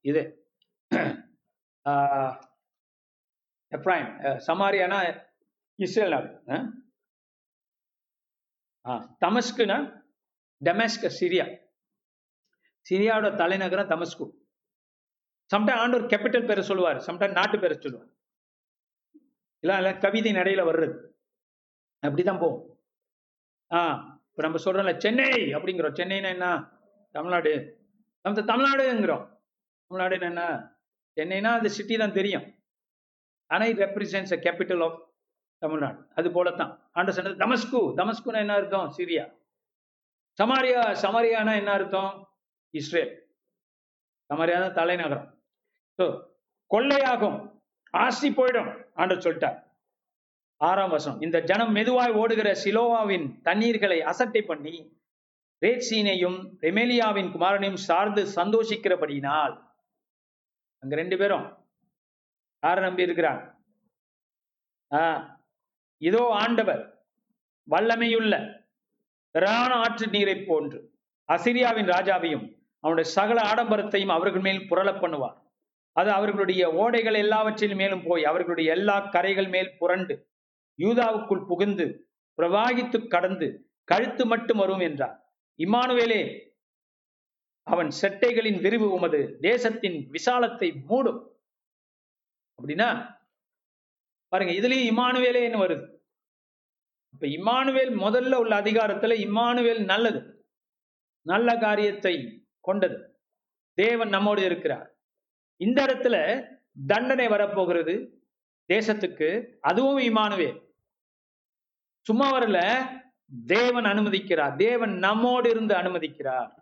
இது எப்ராயம் சமாரியானா இஸ்ரேல் நாடு தமஸ்குனா டெமஸ்க சிரியா. சிரியாவோட தலைநகரம் தமஸ்கு. சம்டைம் ஆண்டவர் கேபிட்டல் பேரை சொல்லுவார். சம்டைம் நாட்டு பேரை சொல்லுவார். இல்லை இல்லை கவிதை நடையில வர்றது. அப்படிதான் போகும். ஆ இப்போ நம்ம சொல்றோம்ல சென்னை அப்படிங்கிறோம். சென்னைனா என்ன? தமிழ்நாடு. நம்ம தமிழ்நாடுங்கிறோம். தமிழ்நாடுன்னு என்ன சென்னைனா அந்த சிட்டி தான் தெரியும். அனை இது represents a capital of Tamil Nadu. அது போலத்தான். ஆண்டு சொன்னது தமஸ்கு தமஸ்குனா என்ன அர்த்தம்? சிரியா. சமாரியா சமாரியானா என்ன அர்த்தம்? இஸ்ரேல். சமாரியா தான் தலைநகரம். கொள்ளையாகும். ஆசி போயிடும் ஆண்டு சொல்லிட்டார். ஆறாம் வருஷம் இந்த ஜனம் மெதுவாய் ஓடுகிற சிலோவாவின் தண்ணீர்களை அசட்டை பண்ணி ரேட்சீனையும் ரெமேலியாவின் குமாரனையும் சார்ந்து சந்தோஷிக்கிறபடியினால் அங்க ரெண்டு பேரும் யார நம்பி இருக்கிறாங்க? ஆஹ் இதோ ஆண்டவர் வல்லமையுள்ள ராண ஆற்று நீரை போன்று அசிரியாவின் ராஜாவையும் அவனுடைய சகல ஆடம்பரத்தையும் அவர்கள் மேல் புரள பண்ணுவார். அது அவர்களுடைய ஓடைகள் எல்லாவற்றின் மேலும் போய் அவர்களுடைய எல்லா கரைகள் மேல் புரண்டு யூதாவுக்குள் புகுந்து பிரவாகித்து கடந்து கழுத்து மட்டும் வரும் என்றார். இம்மானுவேலே அவன் செட்டைகளின் விரிவு உமது தேசத்தின் விசாலத்தை மூடும். அப்படின்னா பாருங்க இதுலயும் இமானுவேலேன்னு வருது? இப்ப இம்மானுவேல் முதல்ல உள்ள அதிகாரத்துல இம்மானுவேல் நல்லது. நல்ல காரியத்தை கொண்டது. தேவன் நம்மோடு இருக்கிறார். இந்த இடத்துல தண்டனை வரப்போகிறது தேசத்துக்கு அதுவும் இமானுவே. சும்மா வரல தேவன் அனுமதிக்கிறார். தேவன் நம்மோடு இருந்து அனுமதிக்கிறார்.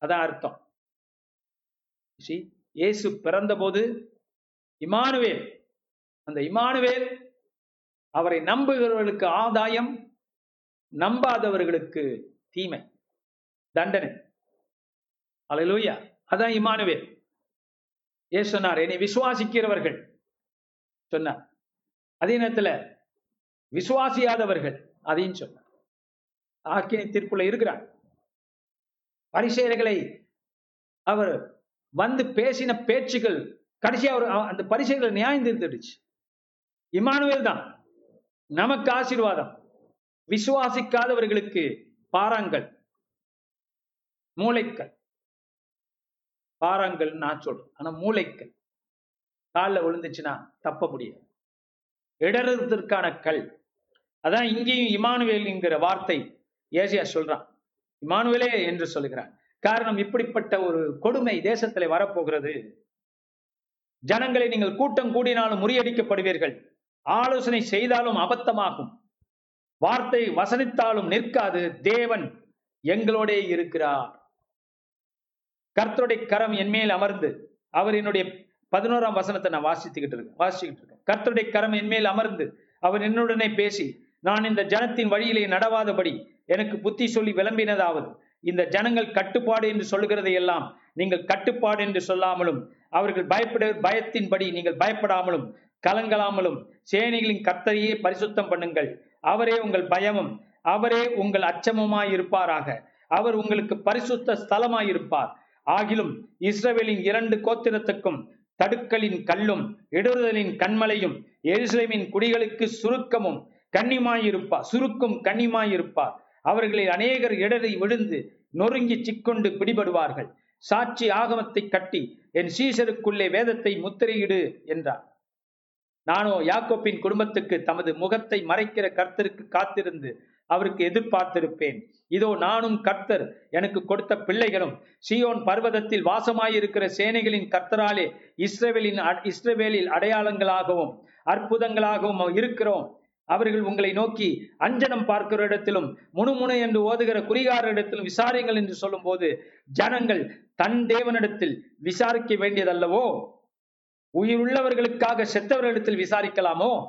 அதான் அர்த்தம். இயேசு பிறந்த போது இமானுவேல் அந்த இமானுவேல் அவரை நம்புகிறவர்களுக்கு ஆதாயம் நம்பாதவர்களுக்கு தீமை தண்டனை. அலையிலூயா அதான் இமானுவேல். ஏ சொன்னார்? என்னை விசுவாசிக்கிறவர்கள். சொன்னார். அதே நேரத்தில் விசுவாசியாதவர்கள் அதையும் சொன்னார். ஆக்கினி தீர்ப்புல இருக்கிறார். பரிசெயர்களை அவர் வந்து பேசின பேச்சுகள் கடைசியா அவர் அந்த பரிசைகளை நியாயம் தீர்த்துடுச்சு. இமானுவேல் தான். நமக்கு ஆசீர்வாதம். விசுவாசிக்காதவர்களுக்கு பாறாங்கள் மூளைக்கல். பாறாங்கல் நான் சொல்றேன். ஆனா மூளைக்கல். காலில் விழுந்துச்சுன்னா தப்ப முடியாது. இடறுவதற்கான கல். அதான் இங்கேயும் இமானுவேல்ங்கிற வார்த்தை ஏசியா சொல்றான். இமானுவேலே என்று சொல்லுகிறான். காரணம் இப்படிப்பட்ட ஒரு கொடுமை தேசத்துல வரப்போகிறது. ஜனங்களை நீங்கள் கூட்டம் கூடினாலும் முறியடிக்கப்படுவீர்கள். ஆலோசனை செய்தாலும் அபத்தமாகும். வார்த்தை வசனித்தாலும் நிற்காது. தேவன் எங்களோடே இருக்கிறார். கர்த்தருடைய கரம் என்மேல் அமர்ந்து அவர் என்னுடைய பதினோராம் வசனத்தை நான் வாசித்துக்கிட்டு இருக்கேன். வாசிச்சுக்கிட்டு இருக்கேன். கர்த்தருடைய கரம் என்மேல் அமர்ந்து அவர் என்னுடனே பேசி நான் இந்த ஜனத்தின் வழியிலே நடவாதபடி எனக்கு புத்தி சொல்லி விளம்பினதாவது. இந்த ஜனங்கள் கட்டுப்பாடு என்று சொல்லுகிறதை எல்லாம் நீங்கள் கட்டுப்பாடு என்று சொல்லாமலும் அவர்கள் பயப்பட பயத்தின்படி நீங்கள் பயப்படாமலும் கலங்கலாமலும் சேனைகளின் கர்த்தரையே பரிசுத்தம் பண்ணுங்கள். அவரே உங்கள் பயமும் அவரே உங்கள் அச்சமுமாய் இருப்பாராக அவர் உங்களுக்கு பரிசுத்த ஸ்தலமாய் இருப்பார் ஆகிலும் இஸ்ரவேலின் இரண்டு கோத்திரத்துக்கும் தடுக்கலின் கல்லும் இடறுதலின் கண்மலையும் எருசலேமின் குடிகளுக்கு சுருக்கமும் கண்ணிமாயிருப்பார் சுருக்கும் கண்ணிமாயிருப்பார் அவர்களில் அநேகர் இடரை விழுந்து நொறுங்கி சிக்கொண்டு பிடிபடுவார்கள். சாட்சி ஆகமத்தை கட்டி என் சீசருக்குள்ளே வேதத்தை முத்திரையிடு என்றார். நானோ யாக்கோப்பின் குடும்பத்துக்கு தமது முகத்தை மறைக்கிற கர்த்தருக்கு காத்திருந்து அவருக்கு எதிர்பார்த்திருப்பேன். இதோ நானும் கர்த்தர் எனக்கு கொடுத்த பிள்ளைகளும் சியோன் பர்வதத்தில் வாசமாயிருக்கிற சேனைகளின் கர்த்தராலே இஸ்ரவேலின் அ- இஸ்ரவேலில் அடையாளங்களாகவும் அற்புதங்களாகவும் இருக்கிறோம். அவர்கள் உங்களை நோக்கி அஞ்சனம் பார்க்கிற இடத்திலும் முணுமுணு என்று ஓதுகிற குறிகார இடத்திலும் விசாரிங்கள் என்று சொல்லும்போது ஜனங்கள் தன் தேவனிடத்தில் விசாரிக்க வேண்டியதல்லவோ? உயிருள்ளவர்களுக்காக செத்தவர்களிடத்தில் விசாரிக்கலாமோ?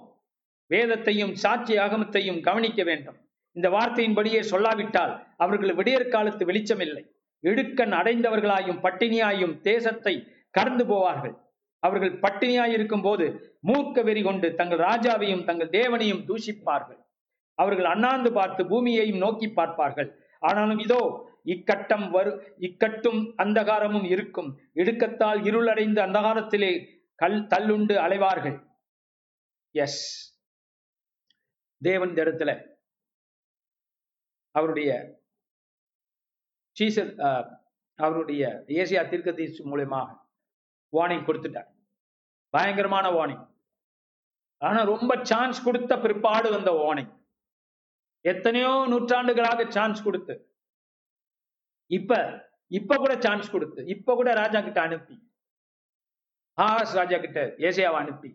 வேதத்தையும் சாட்சி ஆகமத்தையும் கவனிக்க வேண்டும். இந்த வார்த்தையின்படியே சொல்லாவிட்டால் அவர்கள் விடியற் காலத்து வெளிச்சம் இல்லை இடுக்கண் அடைந்தவர்களாயும் பட்டினியாயும் தேசத்தை கடந்து போவார்கள். அவர்கள் பட்டினியாயிருக்கும் போது மூர்க்க வெறி கொண்டு தங்கள் ராஜாவையும் தங்கள் தேவனையும் தூஷிப்பார்கள். அவர்கள் அண்ணாந்து பார்த்து பூமியையும் நோக்கி பார்ப்பார்கள். ஆனாலும் இதோ இக்கட்டம் வரு இக்கட்டும் அந்தகாரமும் இருக்கும். இடுக்கத்தால் இருளடைந்து அந்தகாரத்திலே கல் தள்ளுண்டு அலைவார்கள். எஸ் தேவன் இடத்துல அவருடைய சீசர் அஹ், அவருடைய ஏசியா தீர்க்கதரிசி மூலயமாக வார்னிங் கொடுத்துட்டார். பயங்கரமான வார்னிங். ஆனா ரொம்ப சான்ஸ் கொடுத்த பிற்பாடு வந்த வார்னிங். எத்தனையோ நூற்றாண்டுகளாக சான்ஸ் கொடுத்து. இப்ப இப்ப கூட சான்ஸ் கொடுத்து. இப்ப கூட ராஜா கிட்ட அனுப்பி. ஆகாஷ் ராஜா கிட்ட ஏசியாவை அனுப்பி.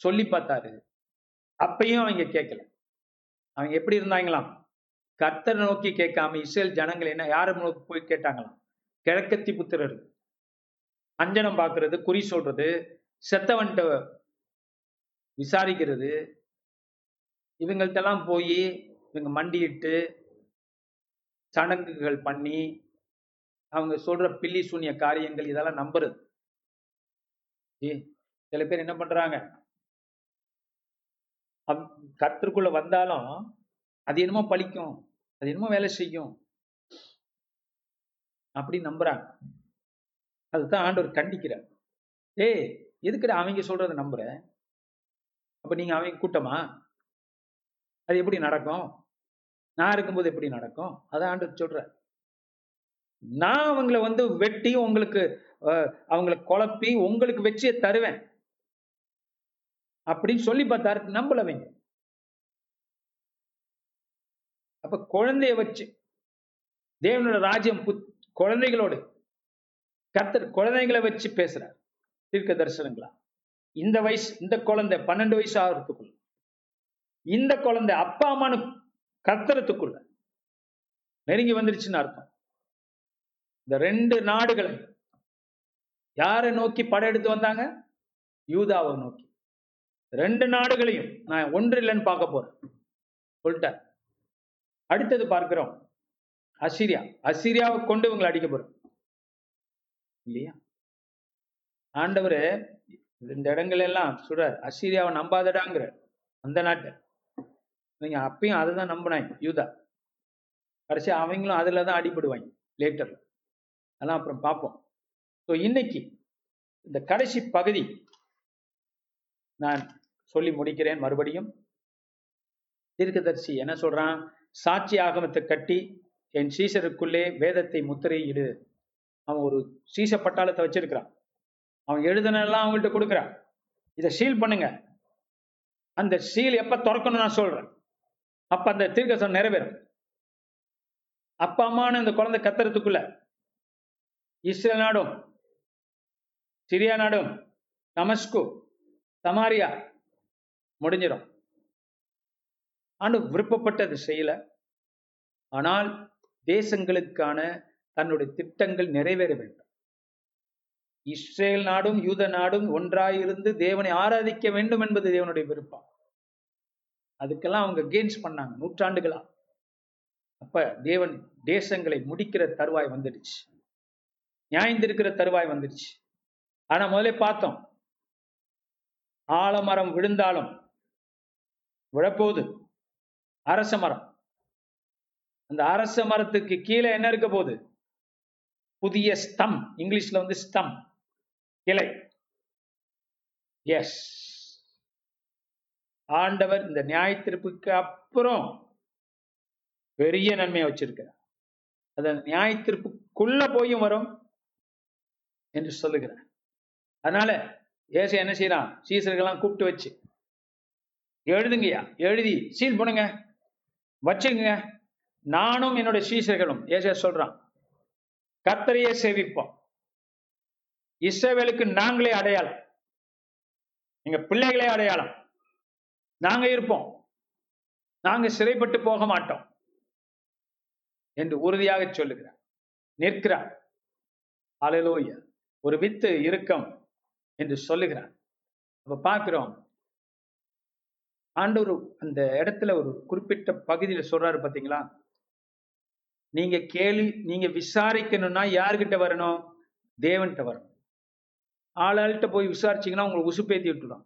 சொல்லி பார்த்தாரு. அப்பயும் அவங்க கேட்கல. அவங்க எப்படி இருந்தாங்களாம்? கர்த்தரை நோக்கி கேட்காம இஸ்ரேல் ஜனங்கள் என்ன யாரை நோக்கி போய் கேட்டாங்களாம்? கிழக்கத்தி புத்திரர் அஞ்சனம் பார்க்கறது குறி சொல்றது செத்தவன்ட்ட விசாரிக்கிறது. இவங்கள்ட்டெல்லாம் போய் இவங்க மண்டியிட்டு சடங்குகள் பண்ணி அவங்க சொல்ற பில்லி சூனிய காரியங்கள் இதெல்லாம் நம்புறது. ஏ, சில பேர் என்ன பண்றாங்க? கத்திற்குள்ள வந்தாலும் அது என்னமோ பலிக்கும் அது என்னமோ வேலை செய்யும். அப்படி நம்புறாங்க. அதுதான் ஆண்டவர் கண்டிக்கிறார். ஏய் எதுக்குடா அவங்க சொல்றதை நம்புற? அப்ப நீங்க அவங்க கூட்டமா? அது எப்படி நடக்கும்? நான் இருக்கும்போது எப்படி நடக்கும்? அதான் ஆண்டவர் சொல்ற நான் அவங்கள வந்து வெட்டி உங்களுக்கு அவங்கள குழப்பி உங்களுக்கு வெற்றியை தருவேன். அப்படின்னு சொல்லி பார்த்தாரு. நம்பலவங்க அப்ப குழந்தைய வச்சு தேவனோட ராஜ்யம் புத்- குழந்தைகளோடு. கர்த்தர் குழந்தைங்களை வச்சு பேசுறார். தீர்க்க தரிசனங்களா இந்த வயசு இந்த குழந்தை பன்னெண்டு வயசு ஆகிறதுக்குள்ள. இந்த குழந்தை அப்பா அம்மானு கர்த்தரத்துக்குள்ள. நெருங்கி வந்துருச்சுன்னு அர்த்தம். இந்த ரெண்டு நாடுகளை யாரை நோக்கி படையெடுத்து வந்தாங்க? யூதாவை நோக்கி. ரெண்டு நாடுகளையும் நான் ஒன்று இல்லைன்னு பார்க்க போறேன். சொல்லிட்டேன் அடுத்தது பார்க்கிறோம். அசிரியா. அசிரியாவை கொண்டு இவங்களை அடிக்க போறோம். இல்லையா? ஆண்டவர் இந்த இடங்கள் எல்லாம் சொல்ற அசிரியாவை நம்பாதடாங்கிற அந்த நாட்டை. நீங்க அப்பயும் அதை தான் நம்பினாங்க யூதா. கடைசி அவங்களும் அதில் தான் அடிபடுவாங்க லேட்டர் அதெல்லாம் அப்புறம் பார்ப்போம். ஸோ இன்னைக்கு இந்த கடைசி பகுதி நான் சொல்லி முடிக்கிறேன் மறுபடியும். தீர்க்கதரிசி என்ன சொல்றான்? சாட்சி ஆகமத்தை கட்டி என் சீசருக்குள்ளே வேதத்தை முத்திரையிடு. அவன் ஒரு சீச பட்டாளத்தை வச்சிருக்கிறான். அவன் எழுதுனெல்லாம் அவங்கள்ட்ட கொடுக்குறான். இதை சீல் பண்ணுங்க. அந்த சீல் எப்ப திறக்கணும் நான் சொல்றேன். அப்ப அந்த தீர்க்கசம் நிறைவேறும். அப்பா அம்மான்னு அந்த குழந்தை கத்துறதுக்குள்ள இஸ்ரேல் நாடும் சிரியா நாடும் தமஸ்கு சமாரியா முடிஞ்சிடும். ஆண்டு விருப்பப்பட்டது செய்யல. ஆனால் தேசங்களுக்கான தன்னுடைய திட்டங்கள் நிறைவேற வேண்டும். இஸ்ரேல் நாடும் யூத நாடும் ஒன்றாயிருந்து தேவனை ஆராதிக்க வேண்டும் என்பது தேவனுடைய விருப்பம். அதுக்கெல்லாம் அவங்க கெயின்ஸ் பண்ணாங்க நூற்றாண்டுகளா. அப்ப தேவன் தேசங்களை முடிக்கிற தருவாய் வந்துடுச்சு. நியாயந்திருக்கிற தருவாய் வந்துடுச்சு. ஆனா முதல்ல பார்த்தோம். ஆலமரம் விழுந்தாலும் விழப்போகுது. அரச மரம். அந்த அரச மரத்துக்கு கீழே என்ன இருக்க போகுது? புதிய ஸ்தம். இங்கிலீஷ்ல வந்து ஸ்தம். கிளை. எஸ் ஆண்டவர் இந்த நியாயத்திருப்புக்கு அப்புறம் பெரிய நன்மையை வச்சிருக்கிறார். அது நியாயத்திருப்புக்குள்ள போயும் வரும் என்று சொல்லுகிறார். அதனால ஏசை என்ன செய்யறான் சீசர்கள்லாம் கூப்பிட்டு வச்சு எழுதுங்கய்யா எழுதி சீல் பண்ணுங்க வச்சுங்க நானும் என்னோட சீசர்களும் ஏசியா சொல்றான் கத்தரையே சேவிப்போம். இஸ்ரவேலுக்கு நாங்களே அடையாளம். எங்க பிள்ளைகளே அடையாளம். நாங்க இருப்போம். நாங்க சிறைப்பட்டு போக மாட்டோம். என்று உறுதியாக சொல்லுகிறார். நிற்கிறார். அலையிலோய ஒரு வித்து இறுக்கம் என்று சொல்லுகிறார். அப்ப பார்க்கிறோம் ஆண்டவர் அந்த இடத்துல ஒரு குறிப்பிட்ட பகுதியில சொல்றாரு பாத்தீங்களா? நீங்க கேள்வி நீங்க விசாரிக்கணும்னா யாருக்கிட்ட வரணும்? தேவன்கிட்ட வரணும். ஆளாள்கிட்ட போய் விசாரிச்சீங்கன்னா உங்களை உசுப்பேத்தி விட்டுடும்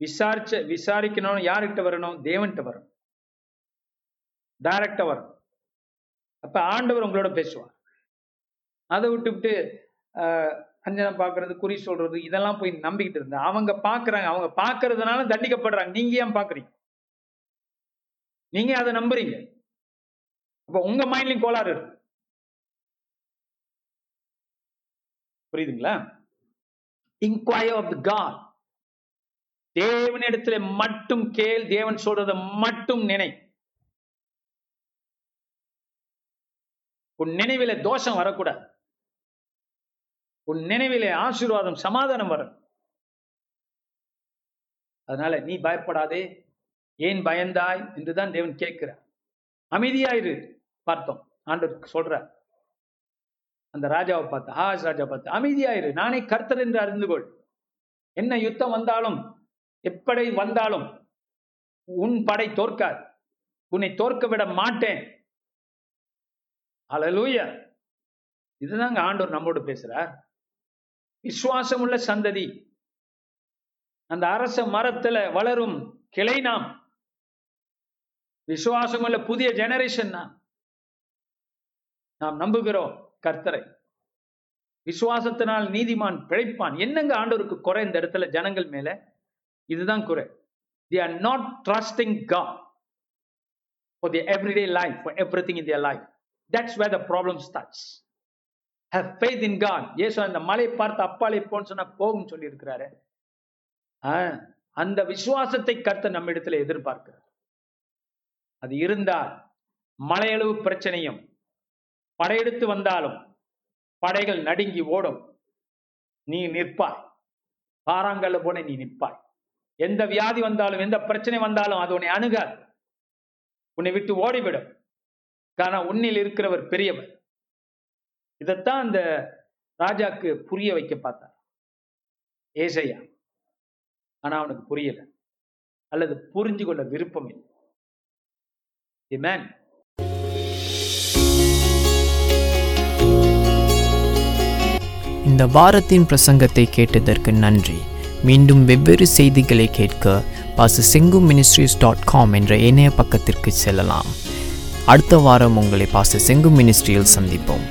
விசாரிச்ச விசாரிக்கணும்னு யாருக்கிட்ட வரணும்? தேவன்கிட்ட வரணும். டைரக்டா வரணும். அப்ப ஆண்டவர் உங்களோட பேசுவார். அதை விட்டுவிட்டு அஞ்சனம் பார்க்கறது குறி சொல்றது இதெல்லாம் போய் நம்பிக்கிட்டு இருந்தேன் அவங்க பாக்குறாங்க அவங்க பார்க்கறதுனால தண்டிக்கப்படுறாங்க. நீங்க ஏன் பாக்குறீங்க? நீங்க அதை நம்புறீங்க. அப்போ உங்க மைண்ட்லயும் கோளாறு இருக்கு. புரியுதுங்களா? இன்கொயர் ஆஃப் த காட் தேவனிடத்துல மட்டும் கேள் தேவன் சொல்றதை மட்டும் நினை. உன் நினைவில தோஷம் வரக்கூடாது. உன் நினைவிலே ஆசீர்வாதம் சமாதானம் வரும். அதனால நீ பயப்படாதே. ஏன் பயந்தாய்? என்றுதான் தேவன் கேட்கிறார். அமைதியாயிரு பார்த்தோம். ஆண்டவர் சொல்ற அந்த ராஜாவை பார்த்து ஆஸ் ராஜா பார்த்து அமைதியாயிரு நானே கர்த்தர் என்று அறிந்து கொள். என்ன யுத்தம் வந்தாலும் எப்படி வந்தாலும் உன் படை தோற்காது. உன்னை தோற்க விட மாட்டேன். அலலூயா இதுதாங்க ஆண்டோர் நம்மோடு பேசுறார். விசுவாசம் உள்ள சந்ததி. அந்த அரச மரத்துல வளரும் கிளை நாம். விசுவாசம் உள்ள புதிய ஜெனரேஷன் நாம். நம்புகிறோம் கர்த்தரை. விசுவாசத்தினால் நீதிமான் பிழைப்பான். என்னங்க ஆண்டவருக்கு குறை இந்த இடத்துல ஜனங்கள் மேல? இதுதான் குறை. They are not trusting God for the everyday life for everything in their life that's where the problem starts how faith in God Yesu அந்த மலை பார்த்து அப்பாலே போன்னு சொன்னா போகும் சொல்லி இருக்கிறாரு அந்த விசுவாசத்தை கர்த்த நம்ம இடத்துல எதிர்பார்க்கிறார். அது இருந்தால் மலையளவு பிரச்சனையும் படையெடுத்து வந்தாலும் படைகள் நடுங்கி ஓடும். நீ நிற்பாய். பாறாங்கல்ல போன நீ நிற்பாய். எந்த வியாதி வந்தாலும் எந்த பிரச்சனை வந்தாலும் அது உன்னை அணுகாது. உன்னை விட்டு ஓடிவிடும். காரணம் உன்னில் இருக்கிறவர் பெரியவர். இதைத்தான் அந்த ராஜாக்கு புரிய வைக்க பார்த்தார். ஏசையா ஆனா அவனுக்கு புரியல. அல்லது புரிஞ்சு கொள்ள விருப்பம் இல்லை. மேன் இந்த வாரத்தின் பிரசங்கத்தை கேட்டதற்கு நன்றி. மீண்டும் வெவ்வேறு செய்திகளை கேட்க பாச செங்கு மினிஸ்ட்ரிஸ் டாட் காம் என்ற இணைய பக்கத்திற்கு செல்லலாம். அடுத்த வாரம் உங்களை பாச செங்கு மினிஸ்ட்ரியில் சந்திப்போம்.